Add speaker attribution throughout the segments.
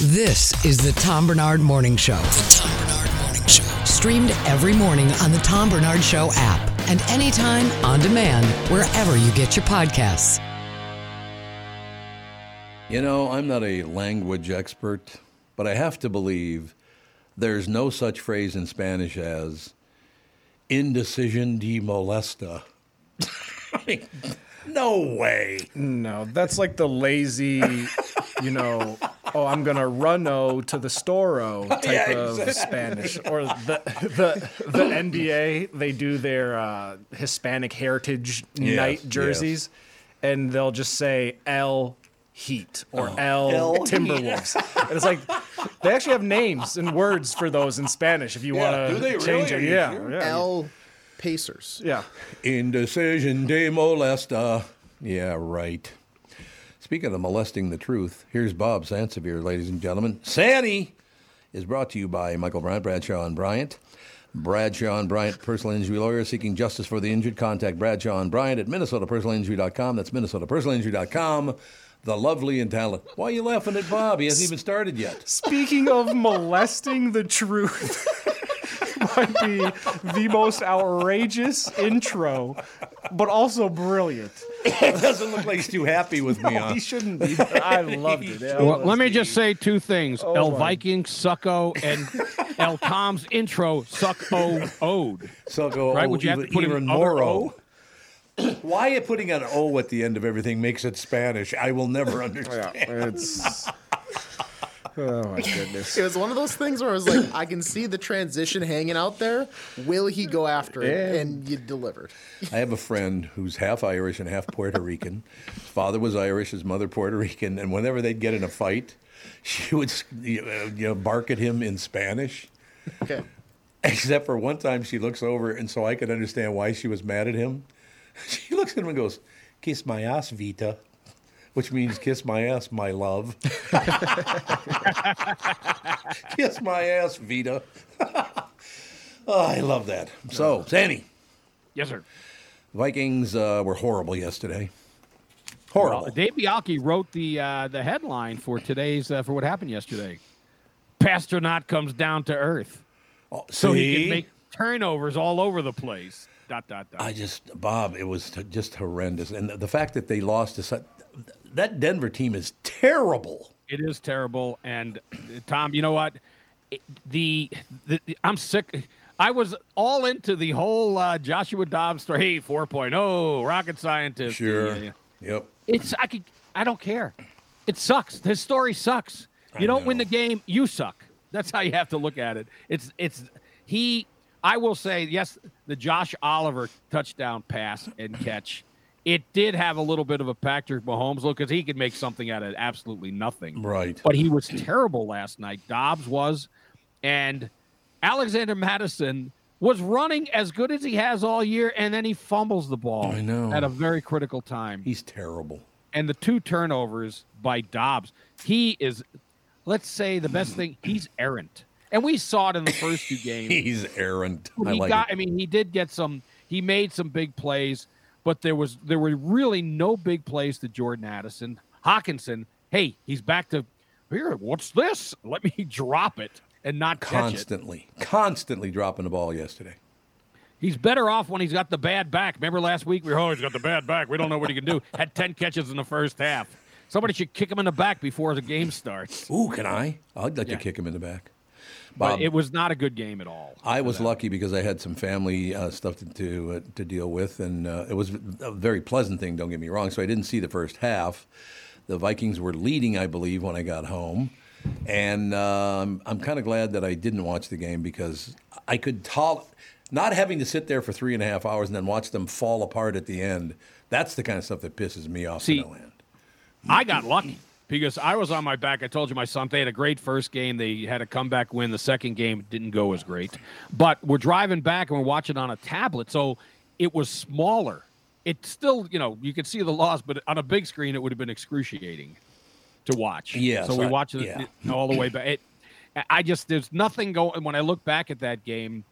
Speaker 1: This is the Tom Barnard Morning Show. The Tom Barnard Morning Show. Streamed every morning on the Tom Barnard Show app and anytime on demand wherever you get your podcasts.
Speaker 2: You know, I'm not a language expert, but I have to believe there's no such phrase in Spanish as indecision de molesta. I mean, no way.
Speaker 3: No, that's like the lazy, you know, oh, I'm gonna run-o to the store-o type
Speaker 2: Yeah,
Speaker 3: of. Spanish. Or the the the NBA, they do their uh, Hispanic Heritage
Speaker 2: Yes,
Speaker 3: Night jerseys, and they'll just say L Heat or L,
Speaker 2: L
Speaker 3: Timberwolves. and it's like they actually have names and words for those in Spanish if you
Speaker 2: Yeah,
Speaker 3: want to change
Speaker 2: really?
Speaker 3: it. Yeah,
Speaker 2: sure?
Speaker 3: yeah.
Speaker 4: L Pacers.
Speaker 3: yeah.
Speaker 2: Indecision de molesta. Yeah, right. Speaking of molesting the truth, here's Bob Sansevere, ladies and gentlemen. Sandy is brought to you by Michael Bryant, Bradshaw and Bryant. Bradshaw and Bryant, personal injury lawyer seeking justice for the injured. Contact Bradshaw and Bryant at minnesotapersonalinjury.com. That's minnesotapersonalinjury.com. The lovely and talented. Why are you laughing at Bob? He hasn't even started yet.
Speaker 3: Speaking of molesting the truth, might be the most outrageous intro, but also brilliant.
Speaker 2: It doesn't look like he's too happy with me.
Speaker 3: No,
Speaker 2: huh?
Speaker 3: he shouldn't be. but I loved it. Yeah,
Speaker 5: Well, let me just say two things.
Speaker 3: Oh,
Speaker 5: El
Speaker 3: my.
Speaker 5: Viking sucko and El Tom's intro suck o ode.
Speaker 2: So go
Speaker 5: Right, would you have to put an
Speaker 2: even more
Speaker 5: O?
Speaker 2: O? Why are putting an O at the end of everything makes it Spanish? I will never
Speaker 3: Yeah,
Speaker 2: understand.
Speaker 3: it's. Oh my goodness.
Speaker 4: It was one of those things where I was like, I can see the transition hanging out there. Will he go after it?
Speaker 3: Yeah.
Speaker 4: And you delivered.
Speaker 2: I have a friend who's half Irish and half Puerto Rican. His father was Irish, his mother Puerto Rican, and whenever they'd get in a fight, she would you know, you know, bark at him in Spanish.
Speaker 4: Okay.
Speaker 2: Except for one time, she looks over, and so I could understand why she was mad at him. She looks at him and goes, "Kiss my ass, Vita," which means "kiss my ass, my love." kiss my ass, Vita. oh, I love that. So, Sandy,
Speaker 5: Yes, sir.
Speaker 2: Vikings uh, were horrible yesterday. Horrible.
Speaker 5: Well, Dave Bialki wrote the uh, the headline for today's uh, for what happened yesterday. Passtronaut comes down to earth,
Speaker 2: Oh,
Speaker 5: so he can make turnovers all over the place. Dot dot dot.
Speaker 2: I just, Bob, it was t- just horrendous, and the fact that they lost to such, that Denver team is terrible.
Speaker 5: It is terrible. And Tom, you know what? It- The, the I'm sick. I was all into the whole uh, Joshua Dobbs story. 4.0 rocket scientist.
Speaker 2: Sure.
Speaker 5: Yeah, yeah.
Speaker 2: Yep.
Speaker 5: It's I could I don't care. It sucks. His story sucks. You don't win the game, you suck. That's how you have to look at it. It's it's he. I will say yes. The Josh Oliver touchdown pass and catch. It did have a little bit of a Patrick Mahomes look because he could make something out of absolutely nothing.
Speaker 2: Right.
Speaker 5: But he was terrible last night. Dobbs was, and Alexander Mattison was running as good as he has all year, and then he fumbles the ball.
Speaker 2: I know.
Speaker 5: at a very critical time
Speaker 2: He's terrible.
Speaker 5: and the two turnovers by Dobbs. He is, let's say, the best thing. He's errant, and we saw it in the first two games.
Speaker 2: He's errant. I like
Speaker 5: got.
Speaker 2: it.
Speaker 5: I mean, he did get some. He made some big plays, but there was there were really no big plays to Jordan Addison. Hockenson, hey, he's back to here. What's this? Let me drop it and not catch it.
Speaker 2: Constantly, constantly dropping the ball yesterday.
Speaker 5: He's better off when he's got the bad back. Remember last week we were, oh, he's got the bad back. We don't know what he can do. Had 10 catches in the first half. Somebody should kick him in the back before the game starts.
Speaker 2: Ooh, can I? I'd like
Speaker 5: Yeah.
Speaker 2: to kick him in the back.
Speaker 5: But it was not a good game at all.
Speaker 2: I was lucky because I had some family uh, stuff to to, uh, to deal with, and uh, it was a very pleasant thing. Don't get me wrong. So I didn't see the first half. The Vikings were leading, I believe, when I got home, and um, I'm kind of glad that I didn't watch the game because I could tol- not having to sit there for three and a half hours and then watch them fall apart at the end. That's the kind of stuff that pisses me off.
Speaker 5: See,
Speaker 2: to no end.
Speaker 5: I got lucky because I was on my back. I told you my son they had a great first game. They had a comeback win. The second game didn't go as great, but we're driving back and we're watching on a tablet, so it was smaller. It still, you know, you could see the loss, but on a big screen, it would have been excruciating to watch.
Speaker 2: Yeah.
Speaker 5: So we
Speaker 2: I-
Speaker 5: watched it
Speaker 2: yeah.
Speaker 5: all the way back. It, I just there's nothing going. When I look back at that game,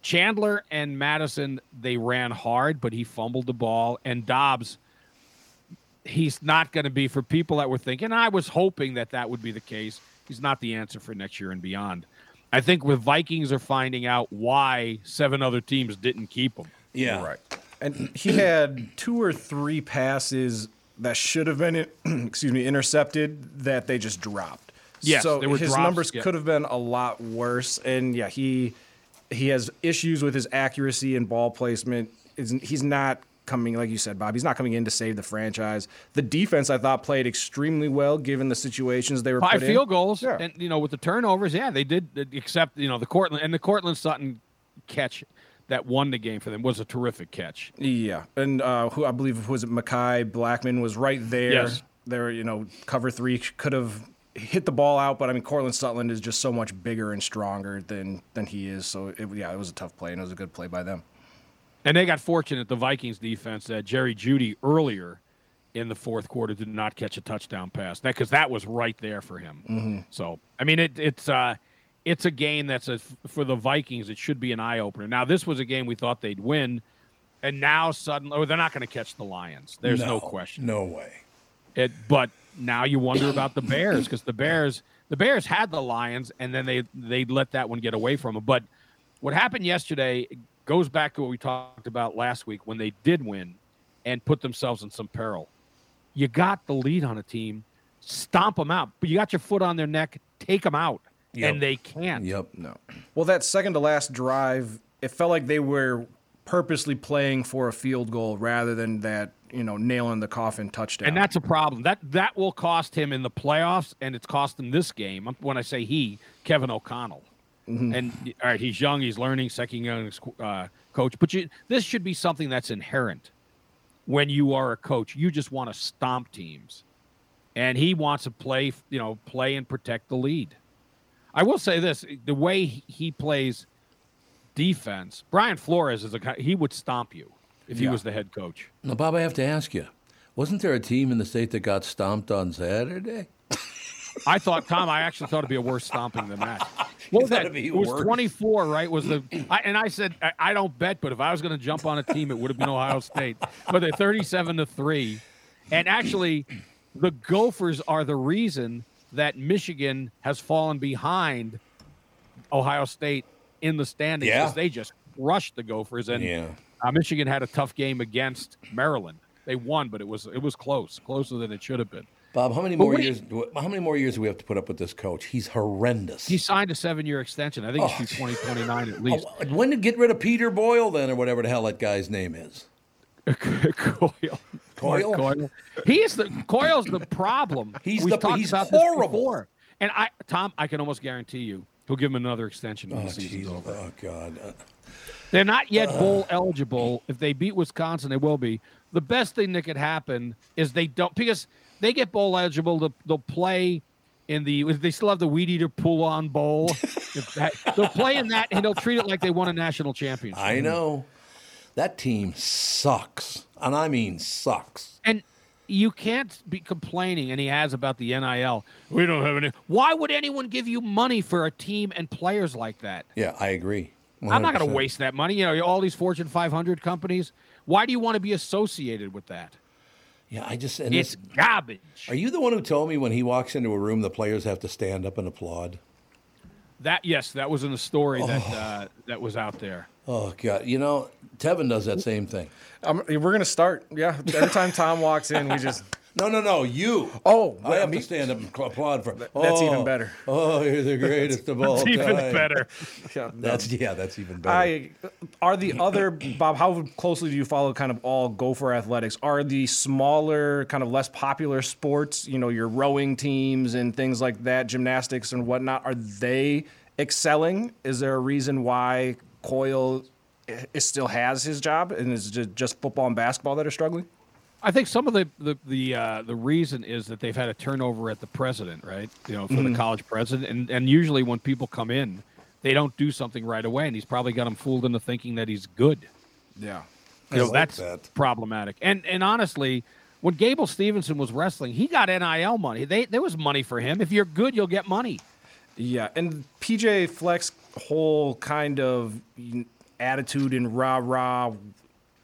Speaker 5: Chandler and Mattison they ran hard, but he fumbled the ball, and Dobbs he's not going to be for people that were thinking i was hoping that that would be the case he's not the answer for next year and beyond i think with vikings are finding out why seven other teams didn't keep him
Speaker 2: Yeah,
Speaker 3: Right. And he had two or three passes that should have been, excuse me, intercepted that they just dropped.
Speaker 5: Yes,
Speaker 3: so
Speaker 5: they were
Speaker 3: his
Speaker 5: drops,
Speaker 3: numbers
Speaker 5: yeah.
Speaker 3: could have been a lot worse. And yeah, he he has issues with his accuracy and ball placement. He's not coming like you said, Bob. He's not coming in to save the franchise. The defense I thought played extremely well given the situations they were
Speaker 5: five field
Speaker 3: in.
Speaker 5: goals
Speaker 3: Yeah.
Speaker 5: and you know with the turnovers yeah they did except you know the Courtland and the Courtland Sutton catch that won the game for them was a terrific catch
Speaker 3: Yeah, and uh, who I believe was it Mekhi Blackmon was right there.
Speaker 5: Yes.
Speaker 3: There, you know, cover three could have hit the ball out, but I mean, Courtland Sutherland is just so much bigger and stronger than than he is. So it, yeah, it was a tough play, and it was a good play by them.
Speaker 5: And they got fortunate, the Vikings defense, that Jerry Jeudy earlier in the fourth quarter did not catch a touchdown pass. That because that was right there for him. So I mean, it, it's uh, it's a game that's a, for the Vikings. It should be an eye opener. Now this was a game we thought they'd win, and now suddenly, oh, they're not going to catch the Lions. There's no, question.
Speaker 2: No way.
Speaker 5: It, but now you wonder about the Bears because the Bears the Bears had the Lions and then they they let that one get away from them. But what happened yesterday goes back to what we talked about last week when they did win and put themselves in some peril. You got the lead on a team, stomp them out, but you got your foot on their neck, take them out,
Speaker 2: Yep.
Speaker 5: and they can't.
Speaker 2: Yep.
Speaker 3: No. Well, that second to last drive, it felt like they were purposely playing for a field goal rather than that, you know, nailing the coffin touchdown.
Speaker 5: And that's a problem. That that will cost him in the playoffs, and it's cost him this game. When I say he, Kevin O'Connell. And all right, he's young, he's learning, second young uh, coach. But you, this should be something that's inherent when you are a coach. You just want to stomp teams, and he wants to play, you know, play and protect the lead. I will say this: the way he- he plays defense, Brian Flores is a guy. He would stomp you if he was the head coach.
Speaker 2: Now, Bob, I have to ask you, wasn't there a team in the state that got stomped on Saturday?
Speaker 5: I thought, Tom, I actually thought it'd be a worse stomping than that. What was that? It was
Speaker 2: worse?
Speaker 5: 24, right? Was the I, and I said I, I don't bet, but if I was going to jump on a team, it would have been Ohio State. But they're 37 to three, and actually, the Gophers are the reason that Michigan has fallen behind Ohio State in the standings
Speaker 2: Yeah.
Speaker 5: they just crushed the Gophers, and
Speaker 2: Yeah.
Speaker 5: uh, Michigan had a tough game against Maryland. They won, but it was it was close, closer than it should have been.
Speaker 2: Bob, how many
Speaker 5: But
Speaker 2: more years? do- How many more years do we have to put up with this coach? He's horrendous.
Speaker 5: He signed a seven-year extension. I think it's through 2029 at least.
Speaker 2: Oh, when did get rid of Peter Boyle then, or whatever the hell that guy's name is?
Speaker 5: Coyle.
Speaker 2: Coyle?
Speaker 5: Coyle. He is the Coyle's the problem.
Speaker 2: He's
Speaker 5: We've
Speaker 2: the- he's horrible.
Speaker 5: And I, Tom, I can almost guarantee you, he'll give him another extension when
Speaker 2: Oh,
Speaker 5: the season's over.
Speaker 2: Oh, God. Uh,
Speaker 5: They're not yet bowl eligible. If they beat Wisconsin, they will be. The best thing that could happen is they don't because they get bowl eligible. They'll, they'll play in the. They still have the weed eater pull on bowl. They'll play in that and they'll treat it like they won a national championship.
Speaker 2: I know. That team sucks. And I mean sucks.
Speaker 5: And you can't be complaining, and he has about the NIL. We don't have any. Why would anyone give you money for a team and players like that?
Speaker 2: Yeah, I agree.
Speaker 5: I'm not going to waste that money. You know, all these Fortune 500 companies. Why do you want to be associated with that?
Speaker 2: Yeah, I just. And
Speaker 5: It's
Speaker 2: this,
Speaker 5: garbage.
Speaker 2: are you the one who told me when he walks into a room, the players have to stand up and applaud?
Speaker 5: That yes, that was in the story that uh, that was out there.
Speaker 2: Oh, God. You know, Tevin does that same thing.
Speaker 3: Um, we're gonna start. Yeah, every time Tom walks in, we just
Speaker 2: No, no, no, you.
Speaker 3: Oh,
Speaker 2: I have
Speaker 3: me-
Speaker 2: to stand up and applaud for.
Speaker 3: that's
Speaker 2: oh,
Speaker 3: even better.
Speaker 2: Oh, you're the greatest of all
Speaker 5: It's
Speaker 2: time.
Speaker 5: even better.
Speaker 3: Yeah, no.
Speaker 2: That's yeah, that's even better.
Speaker 3: I are the other Bob. How closely do you follow kind of all Gopher athletics? Are the smaller, kind of less popular sports, you know, your rowing teams and things like that, gymnastics and whatnot, are they excelling? Is there a reason why Coyle i- is still has his job and is just, just football and basketball that are struggling?
Speaker 5: I think some of the the the, uh, the reason is that they've had a turnover at the president, right? You know, for
Speaker 2: Mm-hmm.
Speaker 5: the college president, and and usually when people come in, they don't do something right away, and he's probably got them fooled into thinking that he's good.
Speaker 3: Yeah.
Speaker 5: You know,
Speaker 2: like
Speaker 5: that's
Speaker 2: that.
Speaker 5: problematic. And and honestly, when Gable Steveson was wrestling, he got NIL money. They there was money for him. If you're good, you'll get money.
Speaker 3: Yeah, and PJ Fleck's whole kind of attitude and rah rah.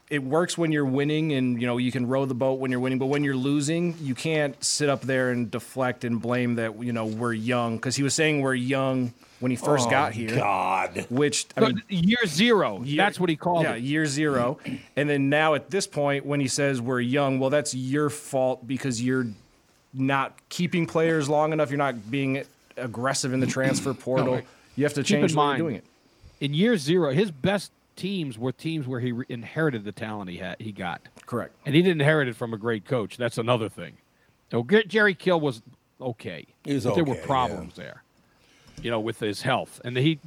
Speaker 3: It works when you're winning, and you know you can row the boat when you're winning. But when you're losing, you can't sit up there and deflect and blame that you know we're young because he was saying we're young when he first oh, got here.
Speaker 2: God.
Speaker 3: Which I mean,
Speaker 5: year zero.
Speaker 3: year-
Speaker 5: that's what he called
Speaker 3: yeah,
Speaker 5: it.
Speaker 3: year zero. and then now at this point, when he says we're young, well, that's your fault because you're not keeping players long enough. You're not being aggressive in the transfer portal. You have to change the way you're
Speaker 5: mind-
Speaker 3: doing it.
Speaker 5: In year zero, his best teams were teams where he re- inherited the talent he had. He got.
Speaker 3: Correct.
Speaker 5: and he didn't inherit it from a great coach. That's another thing. So Jerry Kill was okay.
Speaker 2: He was
Speaker 5: but there were
Speaker 2: okay, yeah.
Speaker 5: problems there, you know, with his health, and he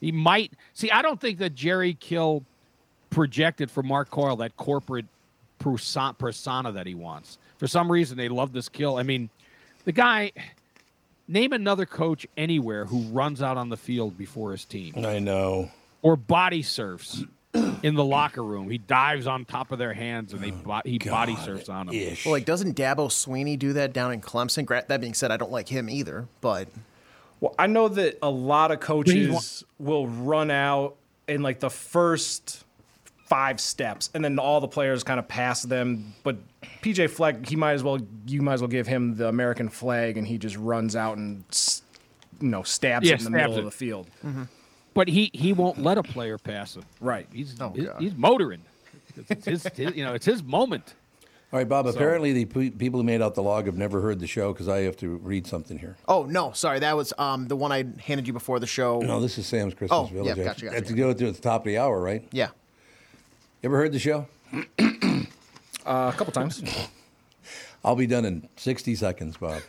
Speaker 5: he might see. I don't think that Jerry Kill projected for Mark Coyle that corporate persona that he wants. For some reason, they love this Kill. I mean, the guy. Name another coach anywhere who runs out on the field before his team
Speaker 2: I know.
Speaker 5: Or body surfs in the locker room. He dives on top of their hands and they oh, bo- he body surfs on them.
Speaker 2: Ish.
Speaker 6: Well, like, doesn't Dabo Swinney do that down in Clemson? Gra- That being said, I don't like him either, but
Speaker 3: Well, I know that a lot of coaches will run out in like the first five steps, and then all the players kind of pass them. But PJ Fleck, he might as well, you might as well give him the American flag, and he just runs out and s- you know stabs
Speaker 5: Yeah,
Speaker 3: it in the
Speaker 5: stabs
Speaker 3: middle
Speaker 5: it.
Speaker 3: of the field. Mm-hmm.
Speaker 5: But he he won't let a player pass him.
Speaker 3: Right.
Speaker 5: He's
Speaker 6: Oh,
Speaker 5: he's, he's motoring. It's his, his- you know it's his moment.
Speaker 2: All right, Bob. Apparently, the pe- people who made out the log have never heard the show because I have to read something here.
Speaker 6: oh no, sorry, that was um, the one I handed you before the show.
Speaker 2: No, this is Sam's Christmas
Speaker 6: Oh, yeah,
Speaker 2: Village.
Speaker 6: gotcha, gotcha.
Speaker 2: That's to go to at the top of the hour, right?
Speaker 6: Yeah,
Speaker 2: You ever heard the show?
Speaker 3: Uh, a couple times.
Speaker 2: I'll be done in 60 seconds, Bob.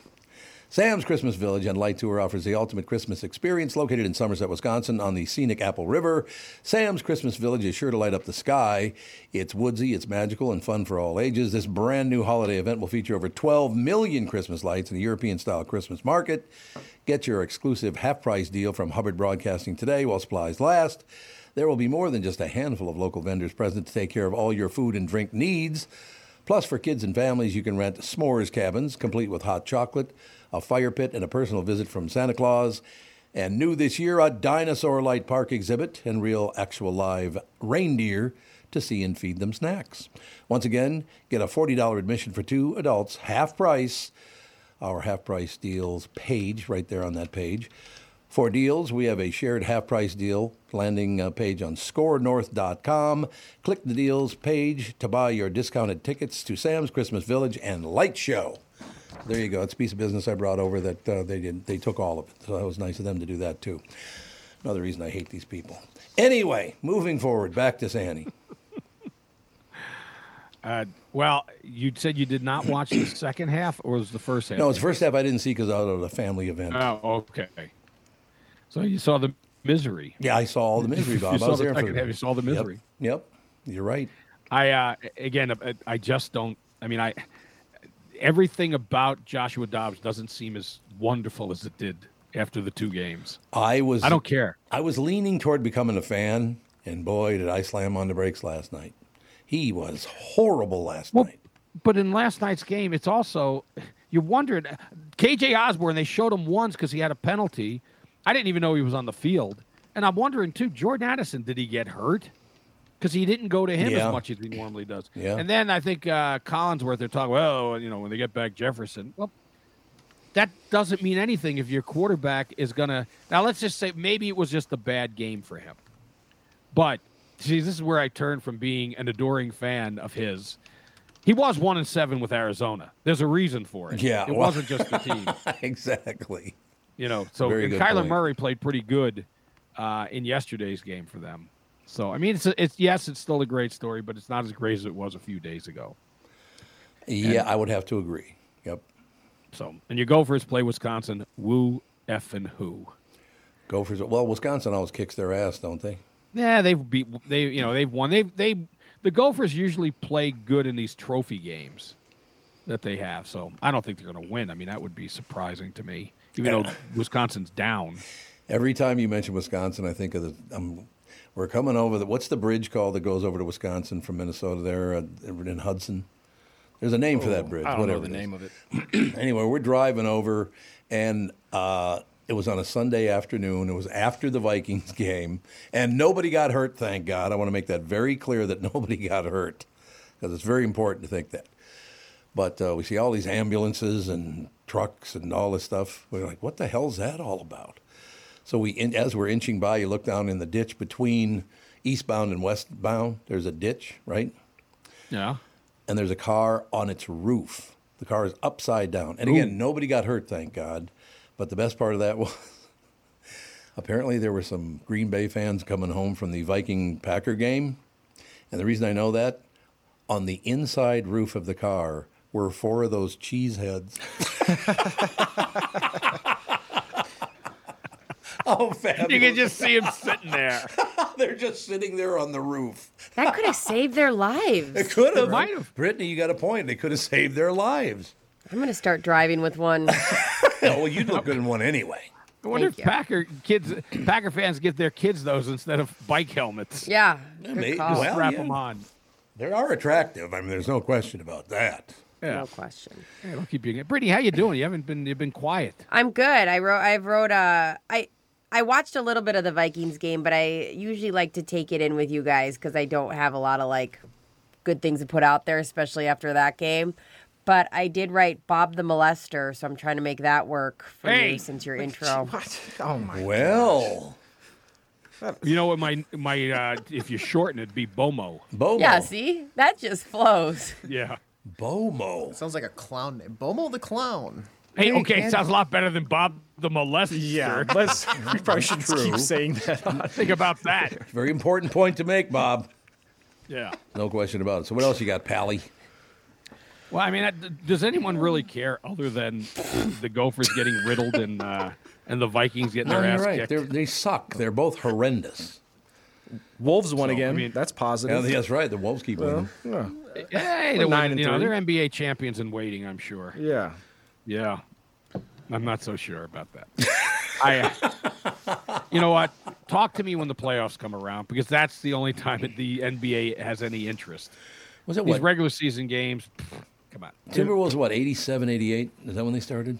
Speaker 2: Sam's Christmas Village and Light Tour offers the ultimate Christmas experience located in Somerset, Wisconsin on the scenic Apple River. Sam's Christmas Village is sure to light up the sky. It's woodsy, it's magical, and fun for all ages. This brand new holiday event will feature over 12 million Christmas lights in a European style Christmas market. Get your exclusive half price deal from Hubbard Broadcasting today while supplies last. There will be more than just a handful of local vendors present to take care of all your food and drink needs. Plus, for kids and families, you can rent s'mores cabins, complete with hot chocolate, a fire pit, and a personal visit from Santa Claus. And new this year, a dinosaur light park exhibit and real, actual live reindeer to see and feed them snacks. Once again, get a $40 admission for two adults, half price. Our half price deals page right there on that page. For deals, we have a shared half price deal landing uh, page on skornorth.com. Click the deals page to buy your discounted tickets to Sam's Christmas Village and Light Show. There you go. It's a piece of business I brought over that uh, they did. They took all of it, so that was nice of them to do that too. Another reason I hate these people. Anyway, moving forward, back to Sandy.
Speaker 5: Uh, well, you said you did not watch the second half, or was the first half?
Speaker 2: No, it's the first half I didn't see because I was at a family event.
Speaker 5: Oh, okay. So you saw the misery.
Speaker 2: yeah, I saw all the misery,
Speaker 5: You
Speaker 2: Bob. I
Speaker 5: saw
Speaker 2: was
Speaker 5: the
Speaker 2: there for
Speaker 5: second half, you saw the
Speaker 2: Yep,
Speaker 5: misery.
Speaker 2: Yep, you're right.
Speaker 5: I uh, again, I- I just don't. I mean, I everything about Joshua Dobbs doesn't seem as wonderful as it did after the two games.
Speaker 2: I was.
Speaker 5: I don't care.
Speaker 2: I was leaning toward becoming a fan, and boy, did I slam on the brakes last night. He was horrible last
Speaker 5: Well,
Speaker 2: night.
Speaker 5: but in last night's game, it's also you wondered. KJ Osborn, they showed him once because he had a penalty. I didn't even know he was on the field, and I'm wondering too. Jordan Addison, did he get hurt? Because he didn't go to him
Speaker 2: Yeah.
Speaker 5: as much as he normally does.
Speaker 2: Yeah.
Speaker 5: And then I think uh, Collinsworth, they're talking. Well, you know, when they get back Jefferson, well, that doesn't mean anything if your quarterback is gonna. Now let's just say maybe it was just a bad game for him, but see, this is where I turn from being an adoring fan of his. He was one and seven with Arizona. There's a reason for it.
Speaker 2: Yeah,
Speaker 5: it
Speaker 2: well-
Speaker 5: wasn't just the team.
Speaker 2: exactly.
Speaker 5: You know, so
Speaker 2: Very
Speaker 5: and Kyler
Speaker 2: point.
Speaker 5: Murray played pretty good uh, in yesterday's game for them. So I mean, it's it's yes, it's still a great story, but it's not as great as it was a few days ago.
Speaker 2: Yeah, I would have to agree. Yep.
Speaker 5: So and your Gophers play Wisconsin. Woo effing who?
Speaker 2: Gophers. Well, Wisconsin always kicks their ass, don't they?
Speaker 5: Yeah, they've beat they you know they've won. They they the Gophers usually play good in these trophy games that they have. So I don't think they're going to win. I mean, that would be surprising to me, even though Wisconsin's down.
Speaker 2: Every time you mention Wisconsin, I think of the. Um, we're coming over the. What's the bridge called that goes over to Wisconsin from Minnesota? There uh, in Hudson. There's a name for that bridge.
Speaker 3: Oh, I don't know
Speaker 2: whatever
Speaker 3: the name of it.
Speaker 2: anyway, we're driving over, and uh, it was on a Sunday afternoon. It was after the Vikings game, and nobody got hurt. Thank God. I want to make that very clear that nobody got hurt, because it's very important to think that. But uh, we see all these ambulances and trucks and all this stuff. We're like, what the hell's that all about? So we, as we're inching by, you look down in the ditch between eastbound and westbound. There's a ditch, right?
Speaker 5: Yeah.
Speaker 2: and there's a car on its roof. The car is upside down. And again, nobody got hurt, thank God. But the best part of that was apparently there were some Green Bay fans coming home from the Viking Packer game. And the reason I know that, on the inside roof of the car were four of those cheese heads. oh, fabulous.
Speaker 5: You can just see them sitting there.
Speaker 2: They're just sitting there on the roof.
Speaker 7: That could have saved their lives.
Speaker 2: They could have.
Speaker 5: Might have.
Speaker 2: Brittany, you got a point. They could have saved their lives.
Speaker 7: I'm going to start driving with one.
Speaker 2: Well, you'd look good in one anyway.
Speaker 5: I wonder
Speaker 7: Thank
Speaker 5: if
Speaker 7: you.
Speaker 5: Packer kids, Packer fans get their kids those instead of bike helmets.
Speaker 7: Yeah.
Speaker 2: Yeah,
Speaker 7: good
Speaker 2: may- well,
Speaker 5: Strap
Speaker 2: yeah.
Speaker 5: them on.
Speaker 2: They are attractive. I mean, there's no question about that.
Speaker 5: Yeah.
Speaker 7: No question.
Speaker 5: yeah, don't keep you. Brittany, how you doing? You haven't been. You've been quiet.
Speaker 7: I'm good. I wrote. I've wrote. Uh, I I watched a little bit of the Vikings game, but I usually like to take it in with you guys because I don't have a lot of like good things to put out there, especially after that game. But I did write Bob the Molester, so I'm trying to make that work for
Speaker 5: Hey.
Speaker 7: you since your intro.
Speaker 3: What? Oh my.
Speaker 2: Well,
Speaker 5: You know what? My my. Uh, if you shorten it, be Bomo.
Speaker 2: Bomo.
Speaker 7: Yeah, see, that just flows.
Speaker 5: Yeah.
Speaker 2: Bomo.
Speaker 6: Sounds like a clown name. Bomo the clown.
Speaker 5: Hey,
Speaker 7: Very
Speaker 5: okay,
Speaker 7: good.
Speaker 5: sounds a lot better than Bob the molester.
Speaker 3: Yeah, let's. We probably should keep saying that.
Speaker 5: Think about that.
Speaker 2: Very important point to make, Bob.
Speaker 5: Yeah.
Speaker 2: No question about it. So, what else you got, Pally?
Speaker 5: Well, I mean, does anyone really care other than the Gophers getting riddled and uh, and the Vikings getting
Speaker 2: No,
Speaker 5: their
Speaker 2: you're
Speaker 5: ass
Speaker 2: right.
Speaker 5: kicked?
Speaker 2: They're, they suck. They're both horrendous.
Speaker 3: Wolves won again.
Speaker 5: mean-
Speaker 3: That's
Speaker 2: Yeah,
Speaker 3: positive.
Speaker 2: that's right. The Wolves keep winning.
Speaker 3: yeah.
Speaker 5: Hey,
Speaker 3: We're
Speaker 5: they're,
Speaker 3: nine and
Speaker 5: you know, they're NBA champions in waiting. I'm sure.
Speaker 3: yeah.
Speaker 5: Yeah, I'm not so sure about that. I, uh, you know what? Talk to me when the playoffs come around because that's the only time that the NBA has any interest.
Speaker 2: Was it
Speaker 5: These
Speaker 2: what?
Speaker 5: regular season games, pff, come on.
Speaker 2: Timberwolves, what, 87, 88? Is that when they started?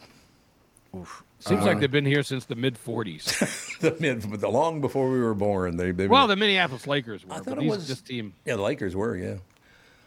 Speaker 5: Seems like uh, they've been here since the mid 40s.
Speaker 2: the mid, the long before we were born. They, they
Speaker 5: well,
Speaker 2: were,
Speaker 5: the Minneapolis Lakers were,
Speaker 2: thought
Speaker 5: but
Speaker 2: it was-
Speaker 5: this team,
Speaker 2: yeah, the Lakers were, yeah.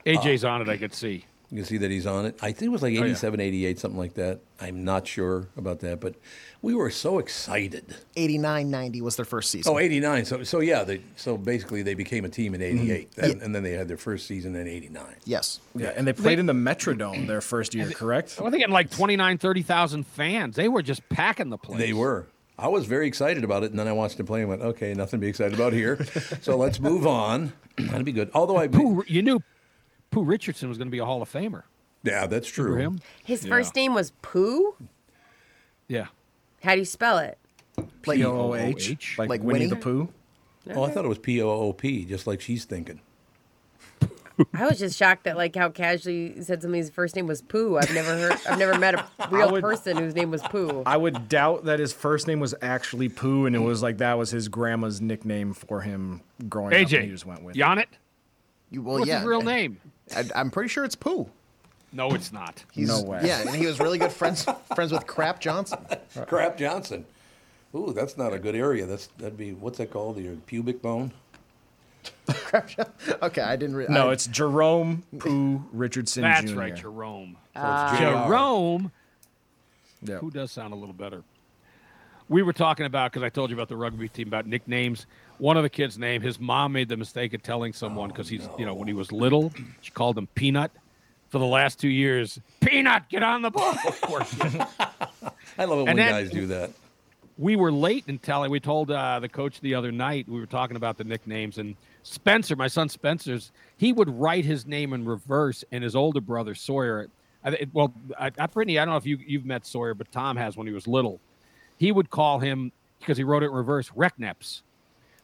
Speaker 5: AJ's uh, on it. I could see.
Speaker 2: You can see that he's on it. I think it was like oh,
Speaker 5: yeah.
Speaker 2: 87, 88, something like that. I'm not sure about that, but we were so excited.
Speaker 6: 89 90 was their first season.
Speaker 2: Oh, 89. So, so yeah, they, so basically they became a team in mm-hmm. 88. And, and then they had their first season in 89.
Speaker 6: Yes.
Speaker 3: Yeah, and they played in the Metrodome their first year, correct?
Speaker 5: I think had like 29, 30,000 fans. They were just packing the place.
Speaker 2: They were. I was very excited about it, and then I watched them play and went, okay, nothing to be excited about here. so let's move on. That'd be good. Although I,
Speaker 5: Pooh, you knew Pooh Richardson was going to be a Hall of Famer.
Speaker 2: yeah, that's true.
Speaker 5: For him?
Speaker 7: His first name was Pooh.
Speaker 5: Yeah.
Speaker 7: How do you spell it?
Speaker 6: Like,
Speaker 3: P O O H,
Speaker 5: P-O-O-H.
Speaker 3: like,
Speaker 6: Like
Speaker 3: Winnie
Speaker 6: Winnie?
Speaker 3: the Pooh.
Speaker 2: Oh, I thought it was P O O P, just like she's thinking.
Speaker 7: I was just shocked that like how casually you said somebody's first name was Pooh. I've never heard. I've never met a real
Speaker 3: would-
Speaker 7: person whose name was Pooh.
Speaker 3: I would doubt that his first name was actually Pooh, and it was like that was his grandma's nickname for him growing up. And he just went with.
Speaker 5: you on it?
Speaker 6: You, well,
Speaker 5: What's
Speaker 6: yeah.
Speaker 5: his real name?
Speaker 6: I, I'm pretty sure it's Pooh.
Speaker 5: No, it's not.
Speaker 6: He's,
Speaker 3: No way.
Speaker 6: Yeah, and he was really good friends friends with Crap Johnson.
Speaker 2: Crap Johnson. Ooh, that's not a good area. That's that'd be what's that called? Your pubic bone. Crap.
Speaker 6: Okay, I didn't. Re-
Speaker 3: No,
Speaker 6: I,
Speaker 3: it's Jerome Pooh Richardson
Speaker 5: That's
Speaker 3: Jr.
Speaker 5: right, Jerome.
Speaker 2: So it's ah. JR.
Speaker 5: Jerome,
Speaker 3: Yeah.
Speaker 5: who does sound a little better. We were talking about because I told you about the rugby team about nicknames. One of the kids' name, his mom made the mistake of telling someone because he's, you know, when he was little, she called him Peanut, for the last two years. Peanut, get on the ball. Of course.
Speaker 2: I love it when
Speaker 5: And then-
Speaker 2: guys do that.
Speaker 5: we were late in telling. We told uh, the coach the other night. We were talking about the nicknames, and Spencer, my son Spencer's, he would write his name in reverse, and his older brother Sawyer. I, thi- well, I, I, Brittany, I don't know if you you've met Sawyer, but Tom has when he was little. He would call him because he wrote it in reverse, Reckneps.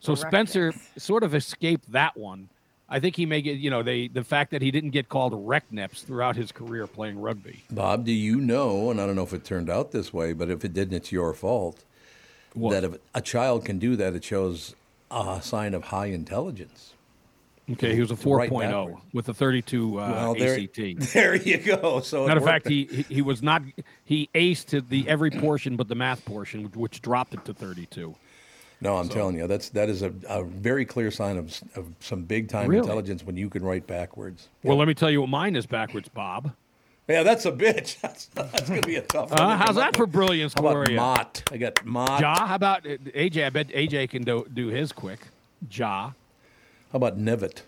Speaker 5: So Spencer sort of escaped that one. I think he may get, you know, they the fact that he didn't get called Reckneps throughout his career playing rugby.
Speaker 2: Bob, do you know, and I don't know if it turned out this way, but if it didn't, it's your fault,
Speaker 5: What?
Speaker 2: that if a child can do that, it shows a sign of high intelligence.
Speaker 5: Okay, he was a
Speaker 2: Right
Speaker 5: 4.0
Speaker 2: backward.
Speaker 5: with a 32 uh,
Speaker 2: Well, there-
Speaker 5: ACT.
Speaker 2: There you go. So it
Speaker 5: Matter of fact, he he- he was not he aced the every portion but the math portion, which, which dropped it to 32.
Speaker 2: No, I'm telling you, that's that is a, a very clear sign of, of some big time
Speaker 5: Really?
Speaker 2: intelligence when you can write backwards.
Speaker 5: Well, let me tell you what mine is backwards, Bob.
Speaker 2: Yeah, that's a bitch. That's, that's gonna be a tough one.
Speaker 5: Uh,
Speaker 2: to
Speaker 5: how's
Speaker 2: come up
Speaker 5: that for brilliance,
Speaker 2: How about
Speaker 5: Gloria?
Speaker 2: Mott? I got Mott.
Speaker 5: Ja, how about uh, AJ? I bet AJ can do, do his quick. Ja.
Speaker 2: How about Nevitt?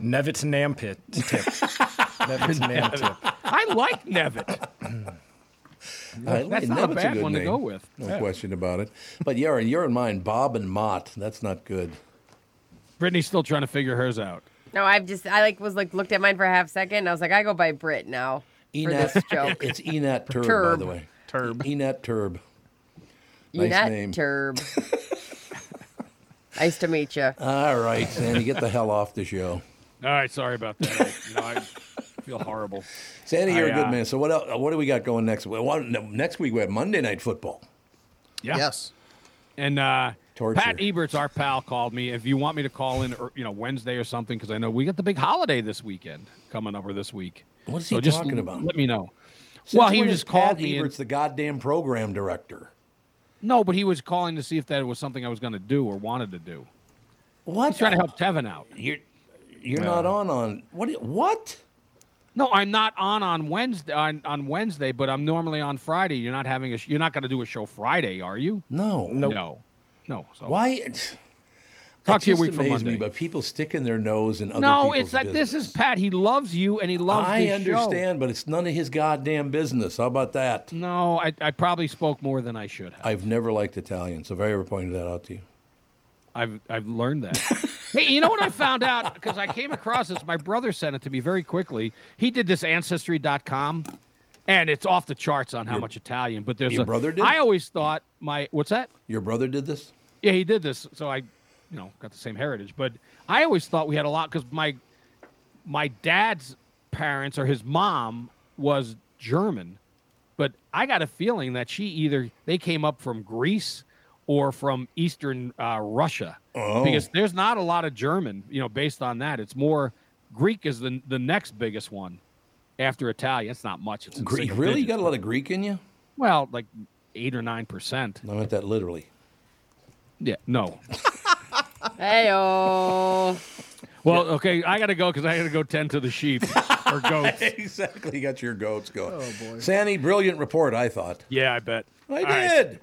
Speaker 3: Nevitt Nampit tip. Nevitt Nampit.
Speaker 5: I like Nevitt.
Speaker 2: I-
Speaker 5: That's not a bad
Speaker 2: good
Speaker 5: one to go with.
Speaker 2: No
Speaker 5: Yeah.
Speaker 2: question about it. But you're you're in mine, Bob and Mott. That's not good.
Speaker 5: Brittany's still trying to figure hers out.
Speaker 7: No, I've just I like was like looked at mine for a half second. And I was like, I go by Brit now for
Speaker 2: Enat,
Speaker 7: this joke.
Speaker 2: it's Enat Turb, by the way.
Speaker 6: Turb.
Speaker 2: Enat Turb. Nice
Speaker 7: Enat
Speaker 2: name.
Speaker 7: Turb. nice to meet you.
Speaker 2: All right, Sandy, get the hell off the show.
Speaker 5: All right, sorry about that. I, you know, I feel horrible.
Speaker 2: Sandy, you're
Speaker 5: I,
Speaker 2: a good
Speaker 5: uh,
Speaker 2: man. So what else, what do we got going next? Well, what- next week we have Monday Night Football.
Speaker 5: Yeah.
Speaker 6: Yes.
Speaker 5: And uh,
Speaker 2: Torture.
Speaker 5: Pat Eberts, our pal, called me. If you want me to call in, or, you know, Wednesday or something, because I know we got the big holiday this weekend coming over this week.
Speaker 2: What is
Speaker 5: So
Speaker 2: he
Speaker 5: just
Speaker 2: talking
Speaker 5: l-
Speaker 2: about?
Speaker 5: Let me know.
Speaker 2: Since
Speaker 5: well, he just called
Speaker 2: Pat
Speaker 5: me. and-
Speaker 2: Eberts, the goddamn program director.
Speaker 5: no, but he was calling to see if that was something I was going to do or wanted to do.
Speaker 2: What?
Speaker 5: He's trying to help Tevin out.
Speaker 2: You're you're not on on what? What?
Speaker 5: No, I'm not on on Wednesday on, on Wednesday, but I'm normally on Friday. You're not having a. Sh- you're not going to do a show Friday, are you?
Speaker 2: No.
Speaker 5: No, no. So
Speaker 2: Why?
Speaker 5: Talk
Speaker 2: It
Speaker 5: to you a week from
Speaker 2: amazed
Speaker 5: Monday.
Speaker 2: me, but people sticking their nose in other
Speaker 5: no,
Speaker 2: people's
Speaker 5: it's like this is Pat. He loves you and he loves.
Speaker 2: I
Speaker 5: this show.
Speaker 2: understand, but it's none of his goddamn business. How about that?
Speaker 5: No, I, I probably spoke more than I should have.
Speaker 2: I've never liked Italians. Have I ever pointed that out to you?
Speaker 5: I've I've learned that. hey, you know what I found out because I came across this. My brother sent it to me very quickly. He did this ancestry.com, and it's off the charts on how much Italian. But there's
Speaker 2: Your
Speaker 5: a
Speaker 2: brother did?
Speaker 5: I always thought my what's that?
Speaker 2: Your brother did this?
Speaker 5: Yeah, he did this, so I, you know, got the same heritage. But I always thought we had a lot because my my dad's parents or his mom was German, but I got a feeling that she either they came up from Greece or from Eastern uh, Russia
Speaker 2: Oh.
Speaker 5: because there's not a lot of German, you know, based on that. It's more Greek is the the next biggest one after Italian. It's not much. It's
Speaker 2: Greek?
Speaker 5: single
Speaker 2: Really? You got a lot of Greek in you?
Speaker 5: well, like eight or nine percent.
Speaker 2: I meant that literally.
Speaker 5: Yeah, no.
Speaker 7: Hey oh.
Speaker 5: Well, okay, I got to go because I got to go tend to the sheep or goats.
Speaker 2: exactly. You got your goats going. Oh, boy. Sandy, brilliant report, I thought.
Speaker 5: Yeah, I bet.
Speaker 2: I
Speaker 5: All right.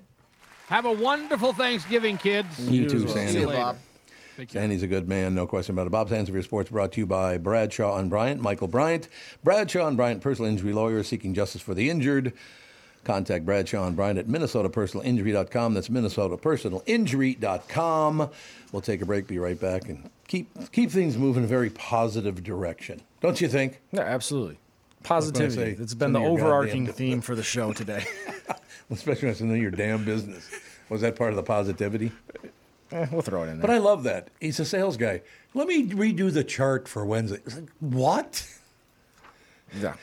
Speaker 2: Did.
Speaker 5: Have a wonderful Thanksgiving, kids.
Speaker 2: You too,
Speaker 6: See
Speaker 2: Sandy.
Speaker 6: you, Bob.
Speaker 5: Take care.
Speaker 2: Sandy's a good man, no question about it. Bob's Hands of Your Sports brought to you by Bradshaw and Bryant, Michael Bryant. Bradshaw and Bryant, personal injury lawyer seeking justice for the injured. Contact Bradshaw and Bryant at minnesotapersonalinjury.com. That's minnesotapersonalinjury.com. We'll take a break, be right back, and keep keep things moving in a very positive direction. Don't you think?
Speaker 3: Yeah, absolutely.
Speaker 2: say,
Speaker 3: Positivity.
Speaker 2: it's
Speaker 3: It's been the overarching
Speaker 2: goddamn
Speaker 3: theme for the show today.
Speaker 2: Especially when it's none of your damn business. Was that part of the positivity?
Speaker 3: Eh, we'll throw it in there.
Speaker 2: But I love that. He's a sales guy. Let me redo the chart for Wednesday. It's like, what?
Speaker 3: yeah.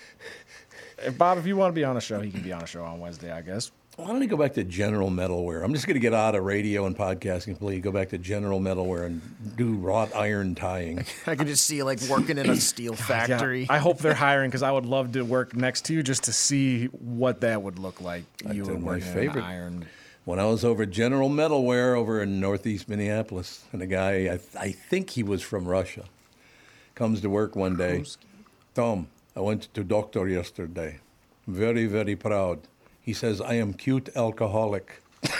Speaker 3: If Bob, if you want to be on a show, he can be on a show on Wednesday, I guess.
Speaker 2: Why don't I go back to General Metalware? I'm just going to get out of radio and podcasting completely. Go back to General Metalware and do wrought iron tying.
Speaker 6: I could just see you like working in a steel
Speaker 3: Yeah,
Speaker 6: factory.
Speaker 3: I hope they're hiring because I would love to work next to you just to see what that would look like. you
Speaker 2: That's
Speaker 3: and
Speaker 2: my favorite.
Speaker 3: iron.
Speaker 2: When I was over at General Metalware over in Northeast Minneapolis, and a guy, I, I think he was from Russia, comes to work one day. Tom, I went to doctor yesterday. Very, very proud. He says, I am cute alcoholic.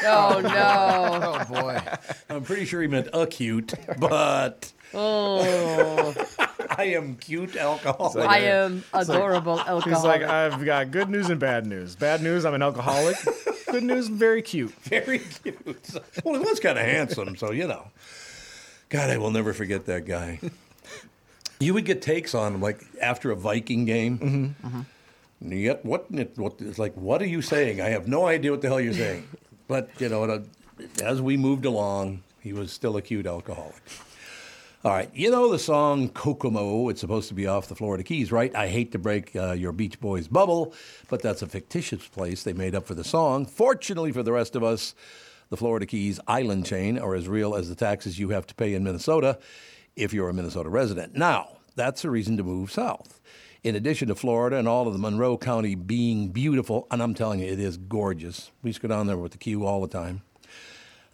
Speaker 7: Oh no.
Speaker 6: oh boy.
Speaker 2: I'm pretty sure he meant acute, but
Speaker 7: Oh.
Speaker 2: I am cute alcoholic.
Speaker 7: I am adorable alcoholic.
Speaker 3: He's like, I've got good news and bad news. Bad news, I'm an alcoholic. good news, very cute.
Speaker 2: Very cute. Well, he was kind of handsome, so you know. God, I will never forget that guy. You would get takes on him, like after a Viking game.
Speaker 3: Mm-hmm.
Speaker 2: And you get what? What? It's like, what are you saying? I have no idea what the hell you're saying. But you know, uh, as we moved along, he was still a cute alcoholic. All right, you know the song Kokomo. It's supposed to be off the Florida Keys, right? I hate to break uh, your Beach Boys bubble, but that's a fictitious place they made up for the song. Fortunately for the rest of us, the Florida Keys island chain are as real as the taxes you have to pay in Minnesota if you're a Minnesota resident. Now, that's a reason to move south. In addition to Florida and all of the Monroe County being beautiful, and I'm telling you, it is gorgeous. We used to go down there with the Q all the time.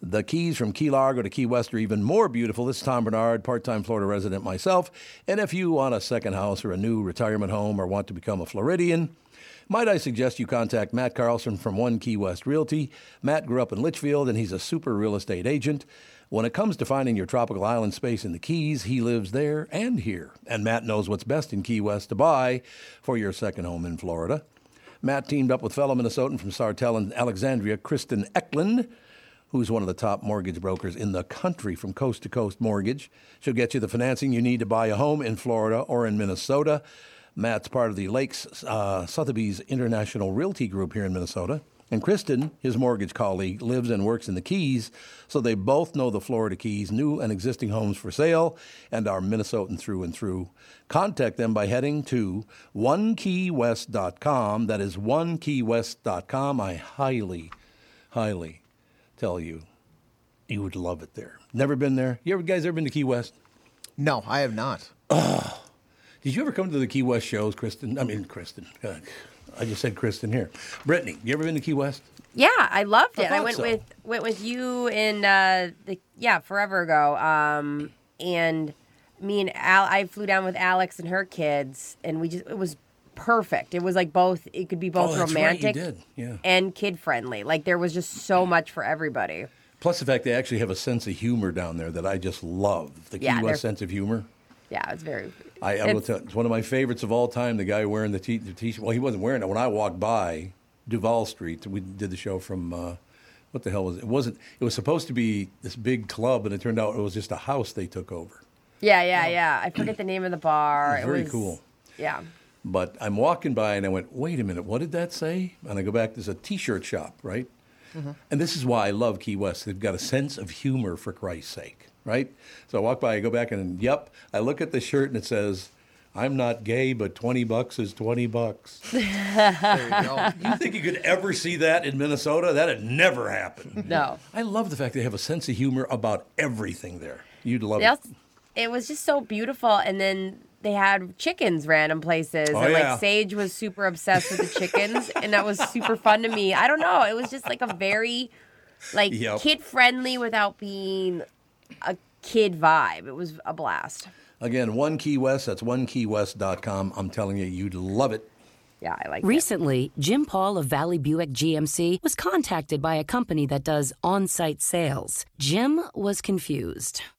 Speaker 2: The Keys from Key Largo to Key West are even more beautiful. This is Tom Barnard, part time Florida resident myself. And if you want a second house or a new retirement home or want to become a Floridian, might I suggest you contact Matt Carlson from One Key West Realty? Matt grew up in Litchfield and he's a super real estate agent. When it comes to finding your tropical island space in the Keys, he lives there and here. And Matt knows what's best in Key West to buy for your second home in Florida. Matt teamed up with fellow Minnesotan from Sartell and Alexandria, Kristen Eklund, who's one of the top mortgage brokers in the country from coast to coast mortgage. She'll get you the financing you need to buy a home in Florida or in Minnesota. Matt's part of the Lakes uh, Sotheby's International Realty Group here in Minnesota. And Kristen, his mortgage colleague, lives and works in the Keys, so they both know the Florida Keys, new and existing homes for sale, and are Minnesotan through and through. Contact them by heading to onekeywest.com. That is onekeywest.com. I highly, highly tell you, you would love it there. Never been there? You ever guys ever been to Key West?
Speaker 6: No, I have not.
Speaker 2: Did you ever come to the Key West shows, Kristen? I mean, Kristen. I just said Kristen here. Brittany, you ever been to Key West?
Speaker 7: Yeah, I loved it. I,
Speaker 2: thought
Speaker 7: went
Speaker 2: so.
Speaker 7: with went with you and uh, the yeah forever ago. Um, and me and Al, I flew down with Alex and her kids, and we just it was perfect. It was like both. It could be both
Speaker 2: Oh, that's right,
Speaker 7: romantic
Speaker 2: yeah.
Speaker 7: and kid friendly. Like there was just so much for everybody.
Speaker 2: Plus the fact they actually have a sense of humor down there that I just love. The Key
Speaker 7: Yeah,
Speaker 2: West sense of humor.
Speaker 7: Yeah, it's very.
Speaker 2: I, I will
Speaker 7: It's-
Speaker 2: tell. It's one of my favorites of all time. The guy wearing the t- the t-shirt. Well, he wasn't wearing it when I walked by Duval Street. We did the show from. Uh, what the hell was it? It wasn't. It was supposed to be this big club, and it turned out it was just a house they took over.
Speaker 7: Yeah, yeah, yeah. I forget the name of the bar.
Speaker 2: It was very cool.
Speaker 7: Yeah.
Speaker 2: But I'm walking by and I went, wait a minute, what did that say? And I go back, there's a t shirt shop, right? And this is why I love Key West. They've got a sense of humor, for Christ's sake, right? So I walk by, I go back, and yep, I look at the shirt and it says, I'm not gay, but 20 bucks is 20 bucks.
Speaker 6: There you go.
Speaker 2: you think you could ever see that in Minnesota? That'd never happen.
Speaker 7: No.
Speaker 2: I love the fact they have a sense of humor about everything there. You'd love
Speaker 7: They
Speaker 2: it.
Speaker 7: it was just so beautiful, and then they had chickens random places,
Speaker 2: Oh,
Speaker 7: and
Speaker 2: yeah.
Speaker 7: like Sage was super obsessed with the chickens, and that was super fun to me. I don't know, it was just like a very like
Speaker 2: Yep.
Speaker 7: kid friendly without being a kid vibe. It was a blast.
Speaker 2: Again, One Key West, that's onekeywest.com. I'm telling you, you'd love it.
Speaker 7: Yeah, I like it.
Speaker 8: Recently, Jim Paul of Valley Buick GMC was contacted by a company that does on site sales. Jim was confused.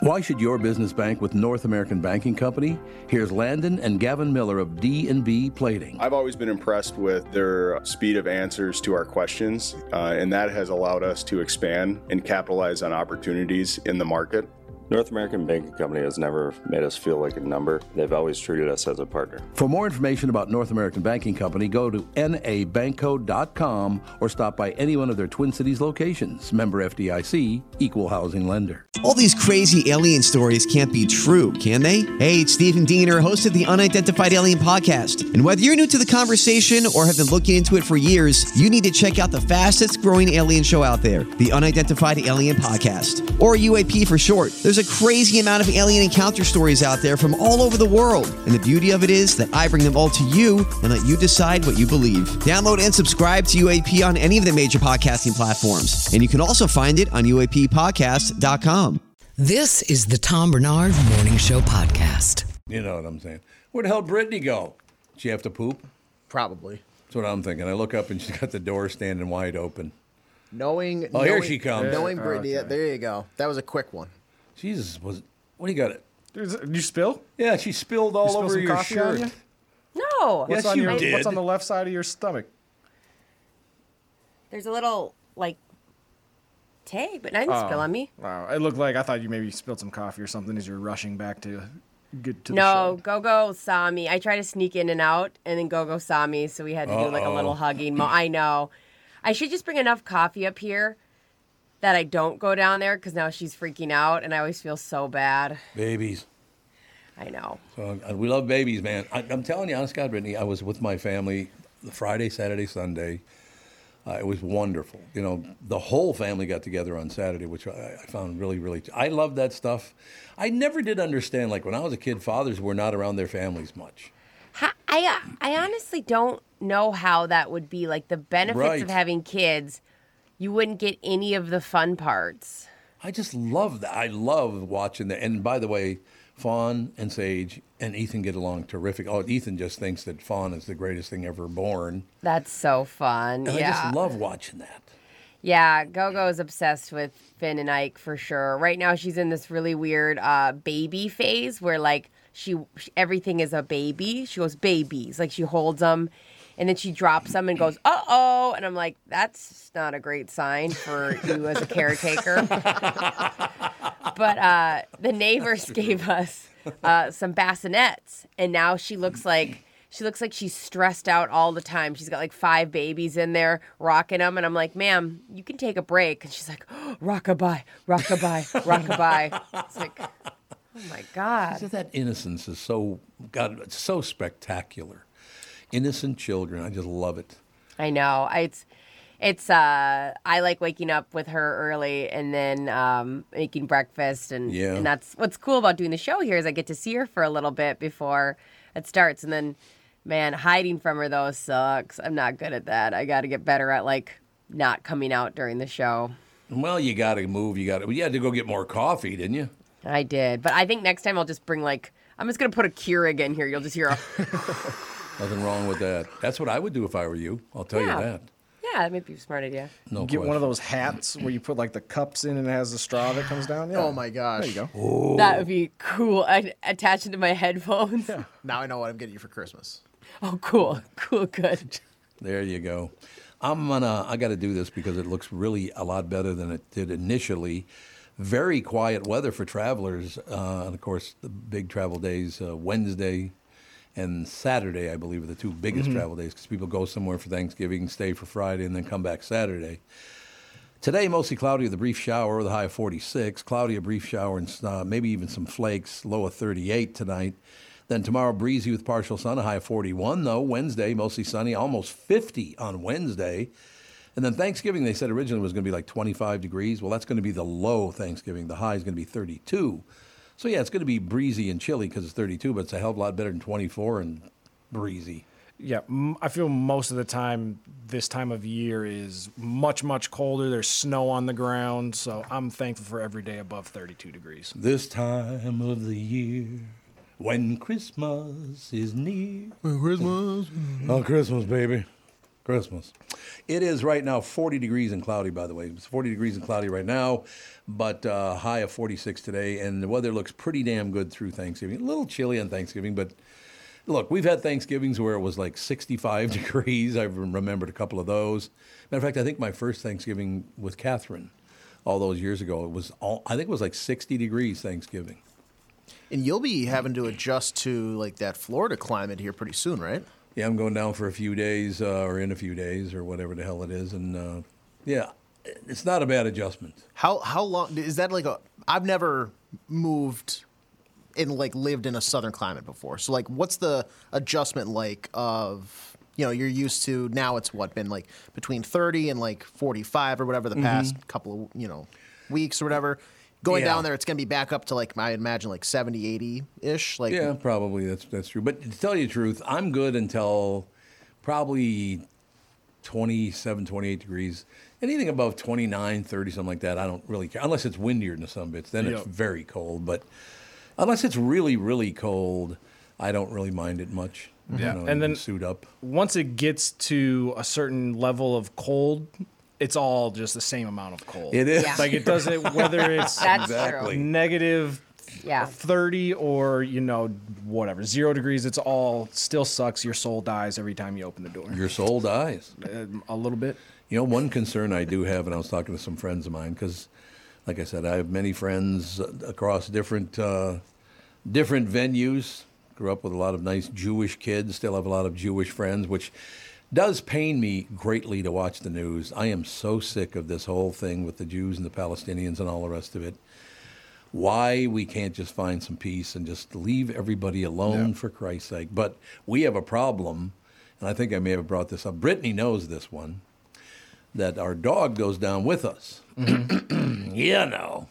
Speaker 2: Why should your business bank with North American Banking Company? Here's Landon and Gavin Miller of D&B Plating.
Speaker 9: I've always been impressed with their speed of answers to our questions, uh, and that has allowed us to expand and capitalize on opportunities in the market. North American Banking Company has never made us feel like a number. They've always treated us as a partner.
Speaker 2: For more information about North American Banking Company, go to nabankco.com or stop by any one of their Twin Cities locations. Member FDIC, equal housing lender.
Speaker 10: All these crazy alien stories can't be true, can they? Hey, it's Stephen Diener, host of the Unidentified Alien Podcast. And whether you're new to the conversation or have been looking into it for years, you need to check out the fastest growing alien show out there, the Unidentified Alien Podcast, or UAP for short. There's a crazy amount of alien encounter stories out there from all over the world. And the beauty of it is that I bring them all to you and let you decide what you believe. Download and subscribe to UAP on any of the major podcasting platforms. And you can also find it on UAPpodcast.com.
Speaker 1: This is the Tom Barnard Morning Show podcast.
Speaker 2: You know what I'm saying? Where the hell did Brittany go? Did she have to poop?
Speaker 4: Probably.
Speaker 2: That's what I'm thinking. I look up and she's got the door standing wide open.
Speaker 4: Knowing.
Speaker 2: Oh, here she comes.
Speaker 4: Knowing Brittany.
Speaker 3: Oh, okay.
Speaker 4: There you go. That was a quick one.
Speaker 2: Jesus, was what do you got? It?
Speaker 3: There's, you spill?
Speaker 2: Yeah, she spilled all
Speaker 3: You spill
Speaker 2: over
Speaker 3: some
Speaker 2: your
Speaker 3: coffee on
Speaker 2: shirt.
Speaker 3: you?
Speaker 7: No.
Speaker 3: What's
Speaker 2: Yes,
Speaker 3: on
Speaker 2: you
Speaker 3: your,
Speaker 2: did.
Speaker 3: What's on the left side of your stomach?
Speaker 7: There's a little like tag, but I didn't
Speaker 3: Oh.
Speaker 7: spill on me.
Speaker 3: Wow, it looked like I thought you maybe spilled some coffee or something as you're rushing back to get to the
Speaker 7: No,
Speaker 3: show.
Speaker 7: Gogo saw me. I tried to sneak in and out, and then Gogo saw me, so we had to do like a little hugging. Mo- I know. I should just bring enough coffee up here that I don't go down there because now she's freaking out, and I always feel so bad.
Speaker 2: Babies.
Speaker 7: I know.
Speaker 2: So uh, we love babies, man. I, I'm telling you, honest God, Brittany, I was with my family Friday, Saturday, Sunday. Uh, it was wonderful. You know, the whole family got together on Saturday, which I, I found really, really. I love that stuff. I never did understand. Like when I was a kid, fathers were not around their families much.
Speaker 7: I I honestly don't know how that would be. Like the benefits
Speaker 2: Right.
Speaker 7: of having kids, you wouldn't get any of the fun parts.
Speaker 2: I just love that. I love watching that. And by the way, Fawn and Sage and Ethan get along terrific. Oh, Ethan just thinks that Fawn is the greatest thing ever born.
Speaker 7: That's so fun.
Speaker 2: And
Speaker 7: yeah.
Speaker 2: I just love watching that.
Speaker 7: Yeah, Gogo is obsessed with Finn and Ike for sure. Right now, she's in this really weird uh, baby phase where like she, she everything is a baby. She goes babies, like she holds them, and then she drops them and goes uh oh, and I'm like, that's not a great sign for you as a caretaker. but uh, the neighbors gave us uh, some bassinets, and now she looks like. She looks like she's stressed out all the time. She's got like five babies in there rocking them. And I'm like, ma'am, you can take a break. And she's like, rockabye, rockabye, rockabye. It's like, oh my God.
Speaker 2: That innocence is so God, it's so spectacular. Innocent children, I just love it.
Speaker 7: I know. It's, it's, uh, I like waking up with her early and then um, making breakfast. And,
Speaker 2: Yeah.
Speaker 7: and that's what's cool about doing the show here is I get to see her for a little bit before it starts. And then, man, hiding from her though sucks. I'm not good at that. I got to get better at like not coming out during the show.
Speaker 2: Well, you got to move. You got to. You had to go get more coffee, didn't you?
Speaker 7: I did, but I think next time I'll just bring like I'm just gonna put a Keurig in here. You'll just hear a
Speaker 2: Nothing wrong with that. That's what I would do if I were you. I'll tell
Speaker 7: Yeah.
Speaker 2: you that.
Speaker 7: yeah, that might be a smart idea.
Speaker 2: No
Speaker 3: Get one of those hats where you put like the cups in and it has the straw that comes down. Yeah.
Speaker 4: Oh my gosh.
Speaker 3: There you go.
Speaker 2: Oh.
Speaker 7: That would be cool. I attach it to my headphones. Yeah.
Speaker 4: Now I know what I'm getting you for Christmas.
Speaker 7: Oh, cool, cool, good.
Speaker 2: There you go. I'm gonna. I got to do this because it looks really a lot better than it did initially. Very quiet weather for travelers, uh, and of course the big travel days uh, Wednesday and Saturday, I believe, are the two biggest travel days because people go somewhere for Thanksgiving, stay for Friday, and then come back Saturday. Today, mostly cloudy with a brief shower with a high of 46. Cloudy, a brief shower, and uh, maybe even some flakes, low of 38 tonight. Then tomorrow, breezy with partial sun, a high of 41, though. Wednesday, mostly sunny, almost 50 on Wednesday. And then Thanksgiving, they said originally was going to be like 25 degrees. Well, that's going to be the low Thanksgiving. The high is going to be 32. So, yeah, it's going to be breezy and chilly because it's 32, but it's a hell of a lot better than 24 and breezy.
Speaker 3: Yeah, m- I feel most of the time this time of year is much much colder. There's snow on the ground, so I'm thankful for every day above 32 degrees.
Speaker 2: This time of the year, when Christmas is near.
Speaker 4: When Christmas.
Speaker 2: Oh, Christmas, baby. Christmas. It is right now 40 degrees and cloudy, by the way. It's 40 degrees and cloudy right now, but uh, high of 46 today, and the weather looks pretty damn good through Thanksgiving. A little chilly on Thanksgiving, but look, we've had Thanksgivings where it was like 65 degrees. I've remembered a couple of those. Matter of fact, I think my first Thanksgiving with Catherine all those years ago. It was all I think it was like 60 degrees Thanksgiving.
Speaker 6: And you'll be having to adjust to like that Florida climate here pretty soon, right?
Speaker 2: Yeah, I'm going down for a few days uh, or in a few days or whatever the hell it is, and uh, yeah, it's not a bad adjustment.
Speaker 6: How how long is that like a I've never moved and like lived in a southern climate before. So like what's the adjustment like of you know, you're used to now it's what been like between 30 and like 45 or whatever the
Speaker 2: Mhm.
Speaker 6: past couple of, you know, weeks or whatever. Going
Speaker 2: Yeah.
Speaker 6: down there it's going to be back up to like I imagine like 70, 80 ish like
Speaker 2: yeah, probably that's that's true. But to tell you the truth, I'm good until probably 27, 28 degrees. Anything above 29, 30, something like that, I don't really care. Unless it's windier than some bits, then it's very cold. But unless it's really, really cold, I don't really mind it much.
Speaker 3: Yeah,
Speaker 2: You know,
Speaker 3: and then
Speaker 2: suit up.
Speaker 3: Once it gets to a certain level of cold, it's all just the same amount of cold.
Speaker 2: It is.
Speaker 7: Yeah.
Speaker 3: like it doesn't whether it's
Speaker 7: Exactly.
Speaker 3: negative
Speaker 7: Yeah.
Speaker 3: 30 or you know whatever zero degrees it's all still sucks your soul dies every time you open the door
Speaker 2: Your soul dies.
Speaker 3: Um, a little bit
Speaker 2: You know, one concern I do have, and I was talking to some friends of mine, because, like I said, I have many friends uh, across different uh, different venues. Grew up with a lot of nice Jewish kids. Still have a lot of Jewish friends, which does pain me greatly to watch the news. I am so sick of this whole thing with the Jews and the Palestinians and all the rest of it. Why we can't just find some peace and just leave everybody alone for Christ's sake? But we have a problem, and I think I may have brought this up. Brittany knows this one that our dog goes down with us. you know.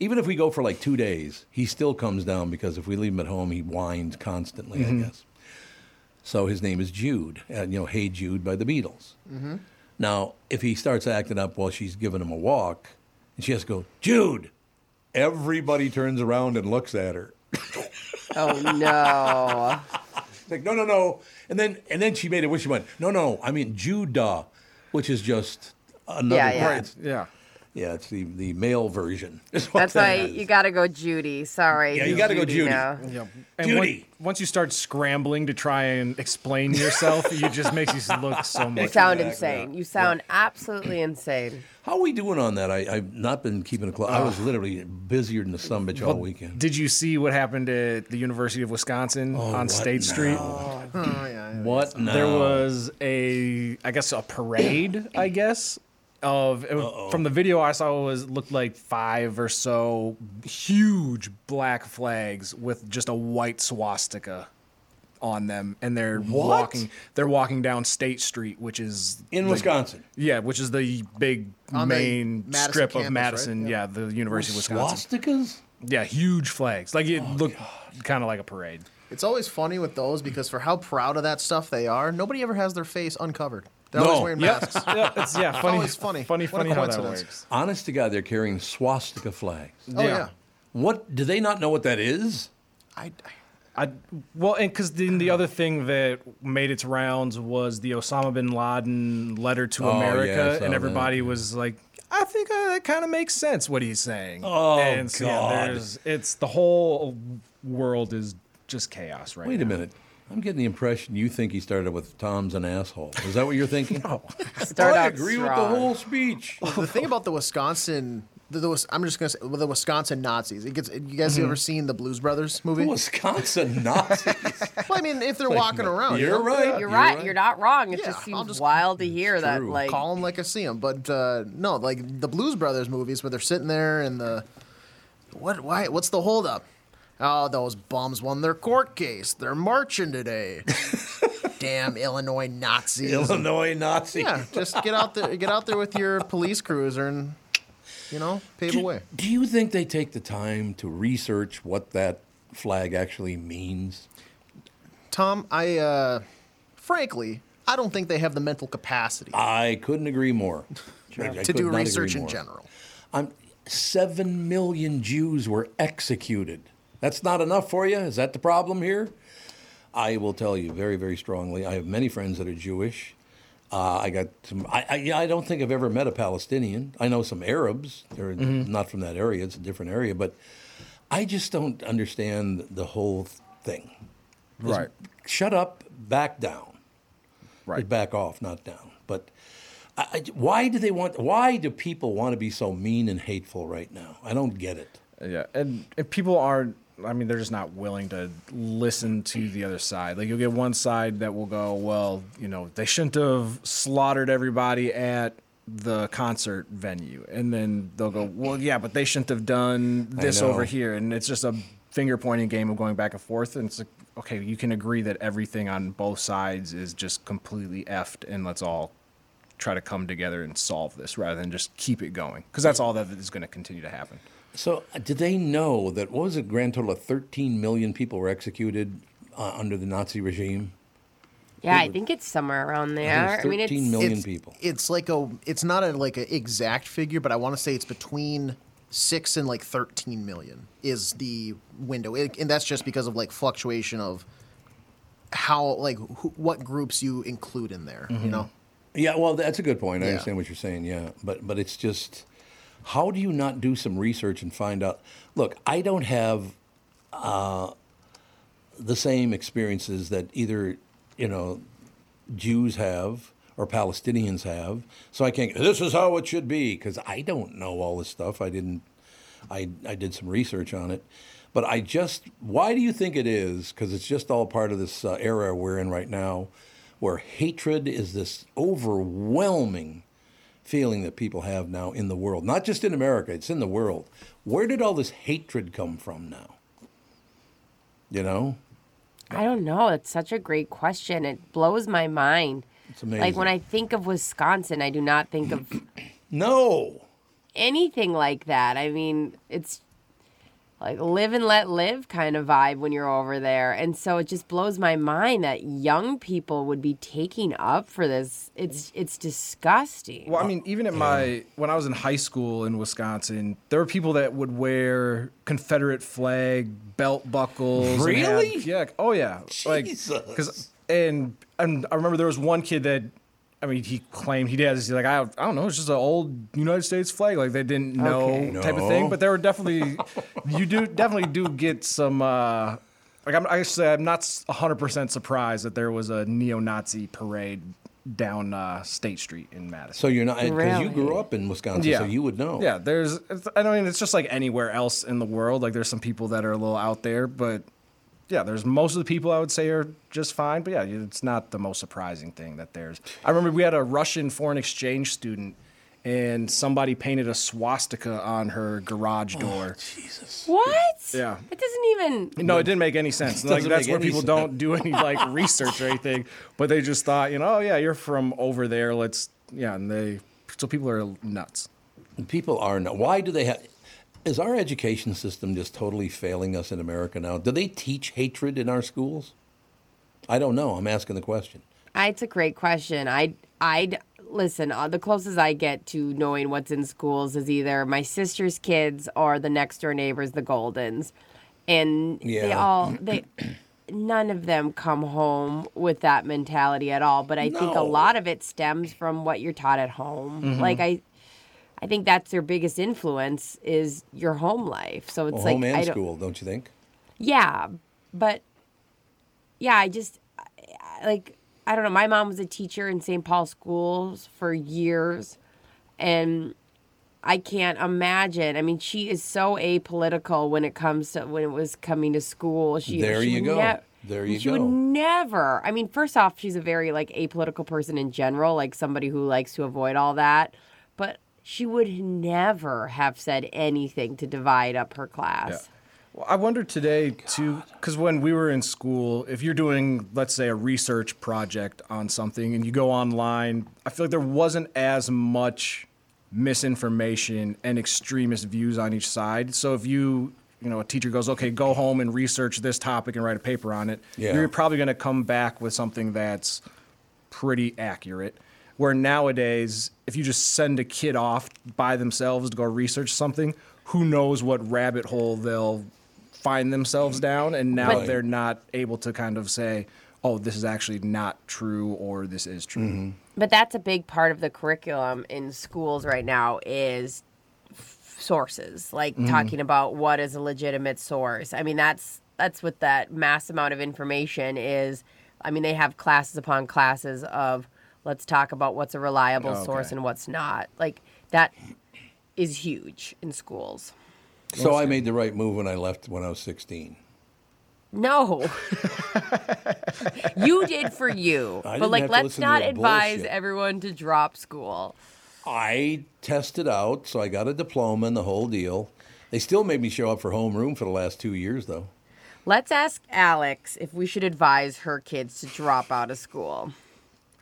Speaker 2: Even if we go for like two days, he still comes down because if we leave him at home, he whines constantly,
Speaker 3: Mhm.
Speaker 2: I guess. So his name is Jude, and you know, Hey Jude by the Beatles.
Speaker 6: Mm-hmm.
Speaker 2: Now, if he starts acting up while she's giving him a walk, and she has to go, Jude, everybody turns around and looks at her.
Speaker 7: Oh no.
Speaker 2: Like, no, no, no. And then and then she made it wish she went, no, no, I mean Judah, which is just another
Speaker 7: Yeah, yeah.
Speaker 2: word.
Speaker 3: yeah.
Speaker 2: Yeah, it's the, the male version. is what
Speaker 7: That's
Speaker 2: that
Speaker 7: why
Speaker 2: is.
Speaker 7: you got to go Judy. Sorry.
Speaker 2: Yeah, you gotta go Judy.
Speaker 7: now.
Speaker 3: Yeah. And when- once you start scrambling to try and explain yourself, it just makes you look so much.
Speaker 7: You sound
Speaker 2: Exactly.
Speaker 7: insane. You sound absolutely insane.
Speaker 2: How are we doing on that? I, I've not been keeping a close. I was literally busier than the sun bitch all weekend.
Speaker 3: Did you see what happened at the University of Wisconsin oh, on
Speaker 2: what
Speaker 3: State Street?
Speaker 6: Oh, yeah.
Speaker 2: What now?
Speaker 3: There was a, I guess, a parade. I guess of it was- from the video I saw it was looked like five or so huge black flags with just a white swastika on them, and they're
Speaker 2: What?
Speaker 3: walking. They're walking down State Street, which is
Speaker 2: In
Speaker 3: the-
Speaker 2: Wisconsin?
Speaker 3: Yeah, which is the big
Speaker 6: On
Speaker 3: main
Speaker 6: Madison
Speaker 3: strip
Speaker 6: campus,
Speaker 3: of Madison.
Speaker 6: right?
Speaker 3: Yeah, the University of Wisconsin.
Speaker 2: Swastikas?
Speaker 3: Yeah, huge flags. Like it oh, looked kind of like a parade.
Speaker 6: It's always funny with those because for how proud of that stuff they are, nobody ever has their face uncovered. They're
Speaker 2: No.
Speaker 6: always wearing
Speaker 3: Yeah.
Speaker 6: masks.
Speaker 3: Yeah, it's- yeah,
Speaker 6: It's
Speaker 3: funny-
Speaker 6: always funny.
Speaker 3: funny-
Speaker 6: What
Speaker 3: funny how that
Speaker 6: coincidence.
Speaker 3: works.
Speaker 2: Honest to God, they're carrying swastika flags.
Speaker 6: Oh yeah.
Speaker 2: What do they not know what that is?
Speaker 6: I,
Speaker 3: I well, and because then the other thing that made its rounds was the Osama bin Laden letter to
Speaker 2: Oh,
Speaker 3: America,
Speaker 2: saw
Speaker 3: and
Speaker 2: that.
Speaker 3: everybody was like, "I think uh, that kind of makes sense what he's saying."
Speaker 2: Oh,
Speaker 3: and so,
Speaker 2: God.
Speaker 3: there's it's the whole world is just chaos right
Speaker 2: Wait
Speaker 3: now.
Speaker 2: a minute. I'm getting the impression you think he started with Tom's an asshole. Is that what you're thinking? no.
Speaker 7: Start
Speaker 2: I
Speaker 7: out
Speaker 2: agree with the whole speech.
Speaker 6: the thing about the Wisconsin, the, the, I'm just gonna say well, the Wisconsin Nazis. It gets. You guys
Speaker 2: Mm-hmm.
Speaker 6: ever seen the Blues Brothers movie?
Speaker 2: Wisconsin Nazis.
Speaker 6: well, I mean, if they're
Speaker 2: Like,
Speaker 6: walking around, you
Speaker 2: you're
Speaker 6: know?
Speaker 2: right.
Speaker 7: You're,
Speaker 2: You're
Speaker 7: right.
Speaker 2: right.
Speaker 7: You're not wrong. It
Speaker 6: Yeah,
Speaker 7: just seems
Speaker 6: just-
Speaker 7: wild to hear that.
Speaker 2: True.
Speaker 7: Like,
Speaker 6: call them like I see them. But uh, no, like the Blues Brothers movies where they're sitting there and the what? Why? What's the holdup? Oh, those bums won their court case. They're marching today. Damn Illinois Nazis.
Speaker 2: Illinois Nazis.
Speaker 6: Yeah, just get out there. Get out there with your police cruiser and you know pave a way.
Speaker 2: Do you think they take the time to research what that flag actually means?
Speaker 6: Tom, I uh, frankly, I don't think they have the mental capacity
Speaker 2: I couldn't agree more. I- I
Speaker 6: to do research in general.
Speaker 2: I'm, seven million Jews were executed. That's not enough for you? Is that the problem here? I will tell you very, very strongly. I have many friends that are Jewish. Uh, I got some. I, I, I don't think I've ever met a Palestinian. I know some Arabs. They're not from that area. It's a different area. But I just don't understand the whole thing. Just
Speaker 3: Right.
Speaker 2: Shut up. Back down.
Speaker 3: Right.
Speaker 2: Back off, not down. But I, why do they want? Why do people want to be so mean and hateful right now? I don't get it.
Speaker 3: Yeah, and, and people aren't. I mean, they're just not willing to listen to the other side. Like you'll get one side that will go, "Well, you know, they shouldn't have slaughtered everybody at the concert venue," and then they'll go, "Well, yeah, but they shouldn't have done this over here," and it's just a finger pointing game of going back and forth. And it's like, okay, you can agree that everything on both sides is just completely effed, and let's all try to come together and solve this rather than just keep it going because that's all that is going to continue to happen.
Speaker 2: So, uh, did they know that what was a grand total of 13 million people were executed uh, under the Nazi regime?
Speaker 7: Yeah, I think it's somewhere around there. I, mean, it's
Speaker 6: it's, It's like a. It's not a like an exact figure, but I want to say it's between six and like thirteen million is the window, It- and that's just because of like fluctuation of how like who, what groups you include in there. You know.
Speaker 2: Yeah, well, that's a good point. I
Speaker 6: Yeah.
Speaker 2: understand what you're saying. Yeah, but but it's just, how do you not do some research and find out? Look, I don't have uh, the same experiences that either you know Jews have or Palestinians have, so I can't. This is how it should be because I don't know all this stuff. I didn't. I I did some research on it. But I just, why do you think it is? Because it's just all part of this uh, era we're in right now, where hatred is this overwhelming feeling that people have now in the world. Not just in America, it's in the world. Where did all this hatred come from now? You know?
Speaker 7: I don't know. It's such a great question. It blows my mind.
Speaker 2: It's amazing.
Speaker 7: Like when I think of Wisconsin, I do not think of
Speaker 2: no
Speaker 7: anything like that. I mean, it's like live and let live kind of vibe when you're over there. And so it just blows my mind that young people would be taking up for this. It's it's disgusting.
Speaker 3: Well, I mean, even at my when I was in high school in Wisconsin, there were people that would wear Confederate flag belt buckles. and have-
Speaker 2: Really?
Speaker 3: yeah. Oh yeah. Like because and and I remember there was one kid that. I mean, he claimed he has. He's like, I, I don't know, it's just an old United States flag, like they didn't know
Speaker 2: Okay.
Speaker 3: type of thing. But there were definitely, you do definitely do get some. Uh, like I'm, I say, I'm not 100 percent surprised that there was a neo-Nazi parade down uh, State Street in Madison.
Speaker 2: So you're not, because you grew up in Wisconsin, so you would know.
Speaker 3: Yeah, there's. it's- I mean, it's just like anywhere else in the world. Like there's some people that are a little out there, but yeah, there's most of the people I would say are just fine. But yeah, it's not the most surprising thing that there's. I remember we had a Russian foreign exchange student. And somebody painted a swastika on her garage oh, door.
Speaker 2: Jesus.
Speaker 7: What?
Speaker 3: Yeah.
Speaker 7: It doesn't even.
Speaker 3: No, it didn't make any sense. Like that's where people
Speaker 2: sense.
Speaker 3: don't do any like research or anything, but they just thought, you know, oh yeah, you're from over there. Let's yeah, and they so people are nuts.
Speaker 2: People are not. Why do they have? Is our education system just totally failing us in America now? Do they teach hatred in our schools? I don't know. I'm asking the question.
Speaker 7: It's a great question. I I'd listen. Uh, the closest I get to knowing what's in schools is either my sister's kids or the next door neighbors, the Goldens, and they all they. None of them come home with that mentality at all. But I think a lot of it stems from what you're taught at home.
Speaker 2: Mm-hmm.
Speaker 11: Mhm.
Speaker 7: Like I, I think that's their biggest influence is your home life. So it's
Speaker 2: Well,
Speaker 7: like
Speaker 2: home
Speaker 7: I
Speaker 2: and
Speaker 7: don't,
Speaker 2: school, don't you think?
Speaker 7: yeah, but yeah, I just I- I- like I don't know. My mom was a teacher in St. Paul schools for years, and I can't imagine. I mean, she is so apolitical when it comes to when it was coming to school. She
Speaker 2: There
Speaker 7: she
Speaker 2: you go.
Speaker 7: ne-
Speaker 2: There you
Speaker 7: she
Speaker 2: go.
Speaker 7: She would never. I mean, first off, she's a very like apolitical person in general, like somebody who likes to avoid all that. But she would never have said anything to divide up her class.
Speaker 3: Well, I wonder today too, because when we were in school, if you're doing, let's say, a research project on something and you go online, I feel like there wasn't as much misinformation and extremist views on each side. So if you, you know, a teacher goes, okay, go home and research this topic and write a paper on it,
Speaker 2: Yeah.
Speaker 3: you're probably going to come back with something that's pretty accurate. Where nowadays, if you just send a kid off by themselves to go research something, who knows what rabbit hole they'll find themselves down, and now
Speaker 7: But-
Speaker 3: they're not able to kind of say, "Oh, this is actually not true," or "This is true."
Speaker 2: Mm-hmm.
Speaker 7: But that's a big part of the curriculum in schools right now is f- sources, like
Speaker 3: Mhm.
Speaker 7: talking about what is a legitimate source. I mean, that's that's what that mass amount of information is. I mean, they have classes upon classes of let's talk about what's a reliable
Speaker 2: Okay.
Speaker 7: source and what's not. Like that is huge in schools.
Speaker 2: So I made the right move when I left when I was 16.
Speaker 7: No. you did for you.
Speaker 2: I
Speaker 7: but like let's not advise
Speaker 2: bullshit.
Speaker 7: everyone to drop school.
Speaker 2: I tested out, so I got a diploma and the whole deal. They still made me show up for homeroom for the last two years, though.
Speaker 7: Let's ask Alex if we should advise her kids to drop out of school.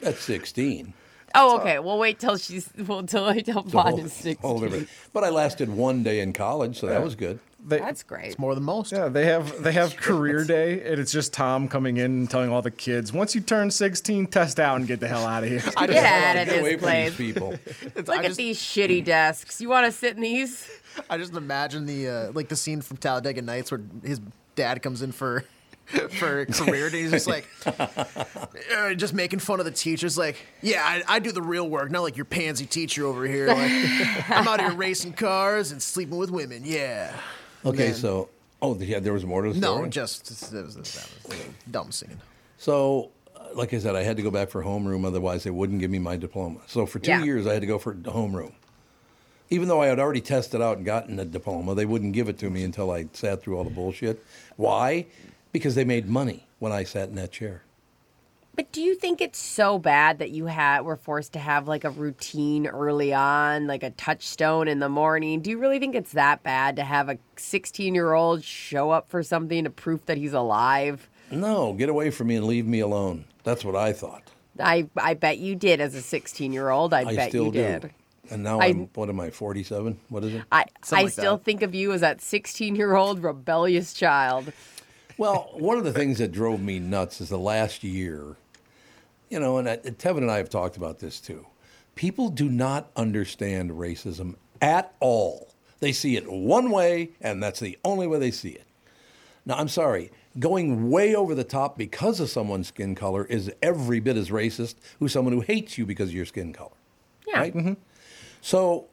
Speaker 2: At 16.
Speaker 7: Oh, okay. We'll wait till she's well till till
Speaker 2: It's a
Speaker 7: Vaughn
Speaker 2: whole-
Speaker 7: is sixteen.
Speaker 2: But I lasted one day in college, so that was good.
Speaker 7: That's great.
Speaker 6: It's more than most.
Speaker 3: Yeah, they have they have career day, and it's just Tom coming in and telling all the kids, once you turn 16, test out and get the hell out of here.
Speaker 7: Get out of
Speaker 2: Get away
Speaker 7: this
Speaker 2: from these
Speaker 7: place.
Speaker 2: people.
Speaker 7: Look
Speaker 6: I
Speaker 7: at
Speaker 6: just-
Speaker 7: these shitty desks. You want to sit in these?
Speaker 6: I just imagine the uh, like the scene from Talladega Nights where his dad comes in for for a career and he's just like uh, just making fun of the teachers like yeah I, I do the real work not like your pansy teacher over here like I'm out here racing cars and sleeping with women yeah
Speaker 2: Okay,
Speaker 6: Man.
Speaker 2: so oh yeah, there was more to the story.
Speaker 6: no just that was, that was dumb scene
Speaker 2: So, uh, like I said, I had to go back for homeroom, otherwise they wouldn't give me my diploma. So for two
Speaker 7: Yeah.
Speaker 2: years, I had to go for homeroom. Even though I had already tested out and gotten a diploma, they wouldn't give it to me until I sat through all the bullshit. Why? Because they made money when I sat in that chair.
Speaker 7: But do you think it's so bad that you had were forced to have like a routine early on, like a touchstone in the morning? Do you really think it's that bad to have a 16 year old show up for something to proof that he's alive?
Speaker 2: No, get away from me and leave me alone. That's what I thought.
Speaker 7: I I bet you did as a 16 year old. I,
Speaker 2: I
Speaker 7: bet you
Speaker 2: do.
Speaker 7: did.
Speaker 2: And now
Speaker 7: I-
Speaker 2: I, am what am I, 47? What is it?
Speaker 7: I
Speaker 6: Something
Speaker 7: I
Speaker 6: like
Speaker 7: still
Speaker 6: that.
Speaker 7: think of you as that 16 year old rebellious child.
Speaker 2: Well, one of the things that drove me nuts is the last year, you know, and I, Tevin and I have talked about this too. People do not understand racism at all. They see it one way, and that's the only way they see it. Now, I'm sorry, going way over the top because of someone's skin color is every bit as racist who's someone who hates you because of your skin color.
Speaker 7: Yeah.
Speaker 2: Right? Mm-hmm. So,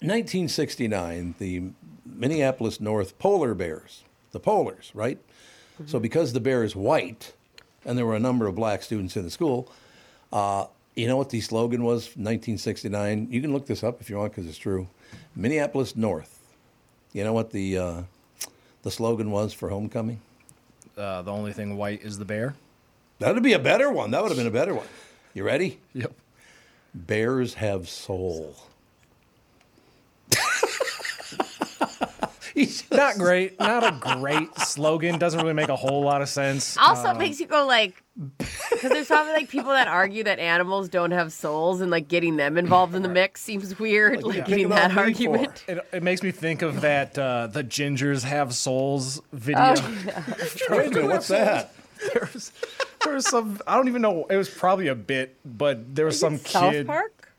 Speaker 2: 1969, the Minneapolis North Polar Bears, the Polars, right? So, because the bear is white, and there were a number of black students in the school, uh, you know what the slogan was? 1969. You can look this up if you want because it's true. Minneapolis North. You know what the uh, the slogan was for homecoming?
Speaker 3: Uh, the only thing white is the bear.
Speaker 2: That'd be a better one. That would have been a better one. You ready?
Speaker 3: Yep.
Speaker 2: Bears have soul.
Speaker 3: Not great. Not a great slogan. Doesn't really make a whole lot of sense.
Speaker 7: Also,
Speaker 3: Um,
Speaker 7: it makes you go like, because there's probably like people that argue that animals don't have souls, and like getting them involved in the mix seems weird. Like, getting that argument.
Speaker 3: It, it makes me think of that uh, the gingers have souls video.
Speaker 7: Oh, yeah.
Speaker 2: Wait a minute, what's that?
Speaker 3: there, was, there was some. I don't even know. It was probably a bit, but there was
Speaker 7: Is
Speaker 3: some
Speaker 7: it South
Speaker 3: kid.
Speaker 7: Park?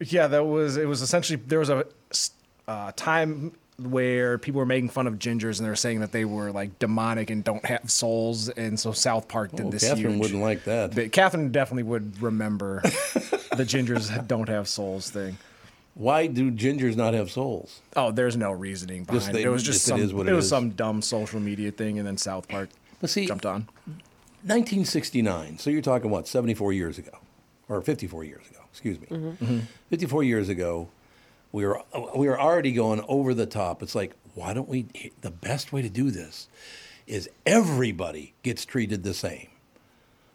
Speaker 3: Yeah, that was. It was essentially there was a uh, time where people were making fun of gingers and they were saying that they were like demonic and don't have souls, and so South Park did
Speaker 2: Oh,
Speaker 3: this.
Speaker 2: Catherine
Speaker 3: huge,
Speaker 2: wouldn't like that.
Speaker 3: But Catherine definitely would remember the gingers don't have souls thing.
Speaker 2: Why do gingers not have souls?
Speaker 3: Oh, there's no reasoning behind
Speaker 2: Just
Speaker 3: it.
Speaker 2: they-
Speaker 3: It was just
Speaker 2: just
Speaker 3: some.
Speaker 2: is what
Speaker 3: it
Speaker 2: it
Speaker 3: was
Speaker 2: is.
Speaker 3: some dumb social media thing, and then South Park
Speaker 2: But see,
Speaker 3: jumped on.
Speaker 2: 1969. So you're talking what, 74 years ago, or 54 years ago? Excuse me.
Speaker 3: Mm-hmm.
Speaker 2: 54 years ago, we were we were already going over the top. It's like, why don't we? The best way to do this is everybody gets treated the same.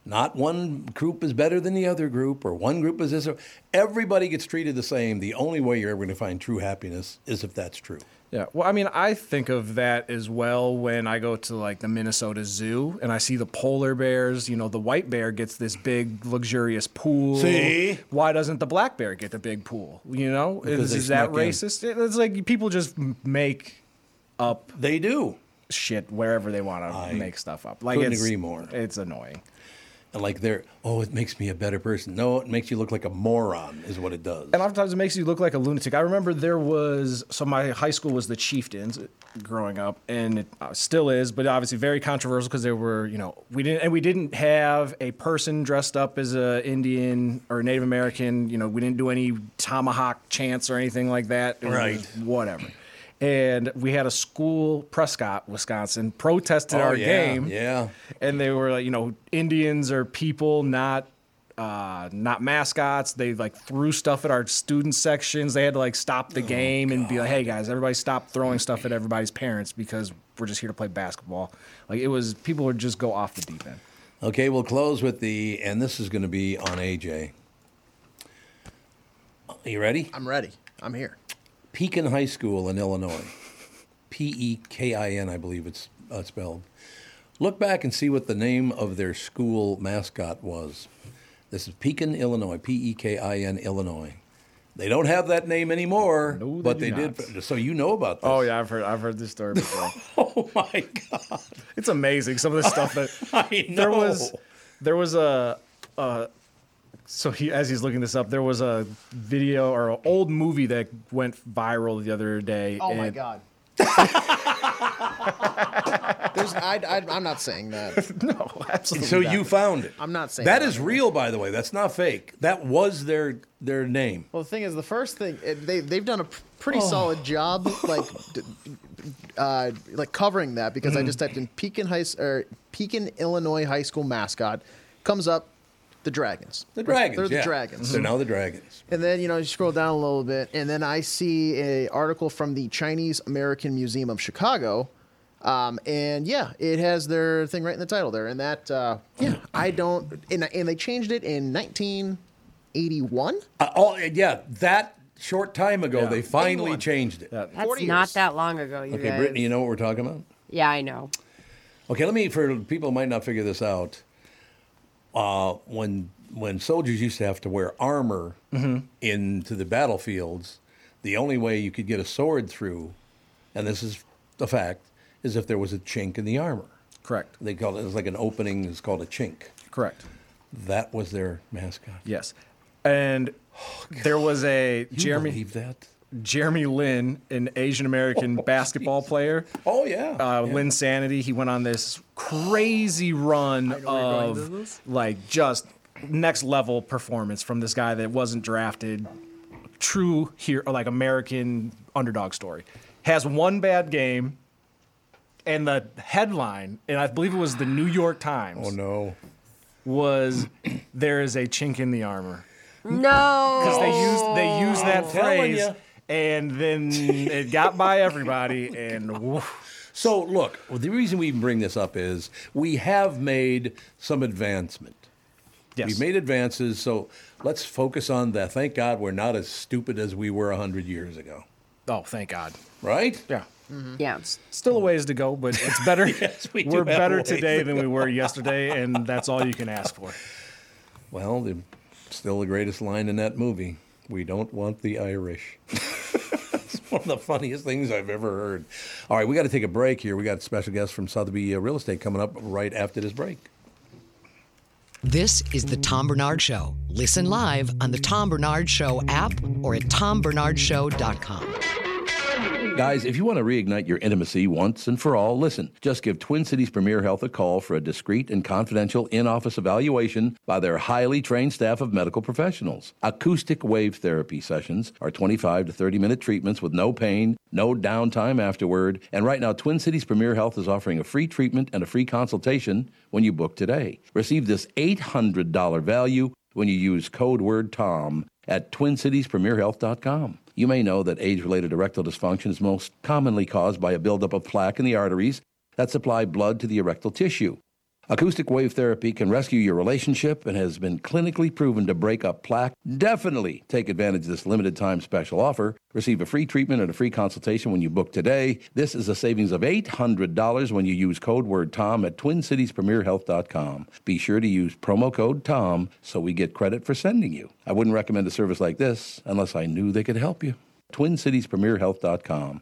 Speaker 2: Not one group is better than the other group, or one group is this. Everybody gets treated the same. The only way you're ever going to find true happiness is if that's true.
Speaker 3: Yeah. Well, I mean, I think of that as well when I go to like the Minnesota Zoo and I see the polar bears. You know, the white bear gets this big, luxurious pool.
Speaker 2: See?
Speaker 3: Why doesn't the black bear get the big pool? You know,
Speaker 2: Because
Speaker 3: is, is that
Speaker 2: snuck in.
Speaker 3: racist? It's like people just make up.
Speaker 2: They do
Speaker 3: shit wherever they want to make stuff up. Like
Speaker 2: couldn't agree more.
Speaker 3: It's annoying.
Speaker 2: And like they're, oh, it makes me a better person. No, it makes you look like a moron, is what it does.
Speaker 3: And oftentimes it makes you look like a lunatic. I remember there was so my high school was the Chieftains growing up, and it uh, still is, but obviously very controversial because there were you know we didn't and we didn't have a person dressed up as a Indian or Native American. You know we didn't do any tomahawk chants or anything like that.
Speaker 2: Right.
Speaker 3: Whatever. And we had a school, Prescott, Wisconsin, protested
Speaker 2: Oh,
Speaker 3: our
Speaker 2: yeah,
Speaker 3: game.
Speaker 2: yeah.
Speaker 3: And they were like, you know, Indians are people, not uh, not mascots. They like threw stuff at our student sections. They had to like stop the game and be like, "Hey guys, everybody stop throwing stuff at everybody's parents because we're just here to play basketball." Like it was, people would just go off the deep end.
Speaker 2: Okay, we'll close with the, and this is going to be on AJ. Are you ready?
Speaker 6: I'm ready. I'm here.
Speaker 2: Pekin High School in Illinois. P E K I N, I believe it's uh, spelled. Look back and see what the name of their school mascot was. This is Pekin, Illinois. P E K I N, Illinois. They don't have that name anymore,
Speaker 3: they
Speaker 2: but they
Speaker 3: not.
Speaker 2: did. So you know about this.
Speaker 3: Oh yeah, I've heard I've heard this story before.
Speaker 2: oh my god,
Speaker 3: it's amazing some of the stuff that
Speaker 2: I
Speaker 3: there was. There was a. a so he, as he's looking this up, there was a video or an old movie that went viral the other day.
Speaker 6: Oh my
Speaker 3: and-
Speaker 6: god. There's, I, I, I'm not saying that.
Speaker 3: no, absolutely.
Speaker 2: So
Speaker 6: not.
Speaker 2: you found it.
Speaker 6: I'm not saying
Speaker 2: that
Speaker 6: that.
Speaker 2: is real, by the way. That's not fake. That was their their name.
Speaker 6: Well, the thing is, the first thing they they've done a pretty
Speaker 2: Oh.
Speaker 6: solid job, like d- uh, like covering that because I
Speaker 2: Mhm.
Speaker 6: just typed in Pekin High or Pekin, Illinois high school mascot, comes up the Dragons.
Speaker 2: The Dragons.
Speaker 6: They're the
Speaker 2: yeah.
Speaker 6: Dragons.
Speaker 2: They're now the Dragons.
Speaker 6: And then you know you scroll down a little bit, and then I see a article from the Chinese American Museum of Chicago, um, and yeah, it has their thing right in the title there. And that uh, yeah, I don't, and, and they changed it in 1981.
Speaker 2: Uh, oh yeah, that short time ago
Speaker 3: Yeah.
Speaker 2: they finally
Speaker 6: 81.
Speaker 2: changed it.
Speaker 7: That's not
Speaker 6: years.
Speaker 7: that long ago, you
Speaker 2: Okay,
Speaker 7: guys.
Speaker 2: Brittany, you know what we're talking about?
Speaker 7: Yeah, I know.
Speaker 2: Okay, let me for people who might not figure this out. Uh, when when soldiers used to have to wear armor
Speaker 3: Mm-hmm.
Speaker 2: into the battlefields, the only way you could get a sword through, and this is the fact, is if there was a chink in the armor.
Speaker 3: Correct.
Speaker 2: They call it, it's like an opening. It's called a chink.
Speaker 3: Correct.
Speaker 2: That was their mascot.
Speaker 3: Yes, and there was a
Speaker 2: You
Speaker 3: Jeremy
Speaker 2: believe that?
Speaker 3: Jeremy Lin, an Asian American basketball player.
Speaker 2: Oh yeah,
Speaker 3: uh, Linsanity. He went on this crazy run of like just next level performance from this guy that wasn't drafted. True here, like American underdog story. Has one bad game, and the headline, and I believe it was the New York Times.
Speaker 2: Oh no.
Speaker 3: Was there is a chink in the armor?
Speaker 7: No.
Speaker 3: because they used they used that
Speaker 2: I'm telling
Speaker 3: phrase,
Speaker 2: ya.
Speaker 3: And then it got by everybody, and woof.
Speaker 2: So look, well, the reason we bring this up is we have made some advancement.
Speaker 3: Yes.
Speaker 2: We've made advances, so let's focus on that. Thank God we're not as stupid as we were 100 years ago.
Speaker 3: oh, thank God.
Speaker 2: Right?
Speaker 3: Yeah. Mm-hmm.
Speaker 7: Yeah.
Speaker 3: Still a ways to go, but it's better.
Speaker 2: Yes, we do
Speaker 3: we're better today
Speaker 2: to
Speaker 3: than we were yesterday, and that's all you can ask for.
Speaker 2: Well, the, still the greatest line in that movie. We don't want the Irish. one of the funniest things I've ever heard. All right, we got to take a break here. We got special guest from Sotheby uh, Real Estate coming up right after this break.
Speaker 1: This is the Tom Barnard Show. Listen live on the Tom Barnard Show app or at tombarnardshow.com.
Speaker 2: Guys, if you want to reignite your intimacy once and for all, listen. Just give Twin Cities Premier Health a call for a discreet and confidential in office evaluation by their highly trained staff of medical professionals. Acoustic wave therapy sessions are 25 to 30 minute treatments with no pain, no downtime afterward. And right now, Twin Cities Premier Health is offering a free treatment and a free consultation when you book today. Receive this $800 value when you use code word TOM at twincitiespremierhealth.com. You may know that age related erectile dysfunction is most commonly caused by a buildup of plaque in the arteries that supply blood to the erectile tissue. Acoustic wave therapy can rescue your relationship and has been clinically proven to break up plaque. Definitely take advantage of this limited time special offer. Receive a free treatment and a free consultation when you book today. This is a savings of $800 when you use code word TOM at twincitiespremierhealth.com. Be sure to use promo code TOM so we get credit for sending you. I wouldn't recommend a service like this unless I knew they could help you. twincitiespremierhealth.com.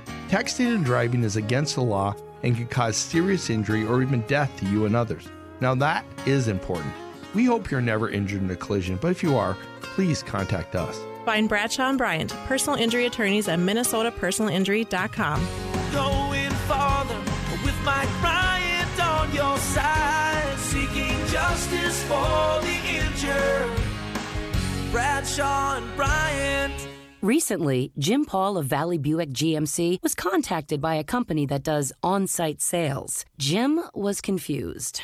Speaker 11: Texting and driving is against the law and can cause serious injury or even death to you and others. Now, that is important. We hope you're never injured in a collision, but if you are, please contact us.
Speaker 12: Find Bradshaw and Bryant, personal injury attorneys at minnesotapersonalinjury.com.
Speaker 13: Going farther with Mike Bryant on your side, seeking justice for the injured. Bradshaw and Bryant.
Speaker 8: Recently, Jim Paul of Valley Buick GMC was contacted by a company that does on site sales. Jim was confused.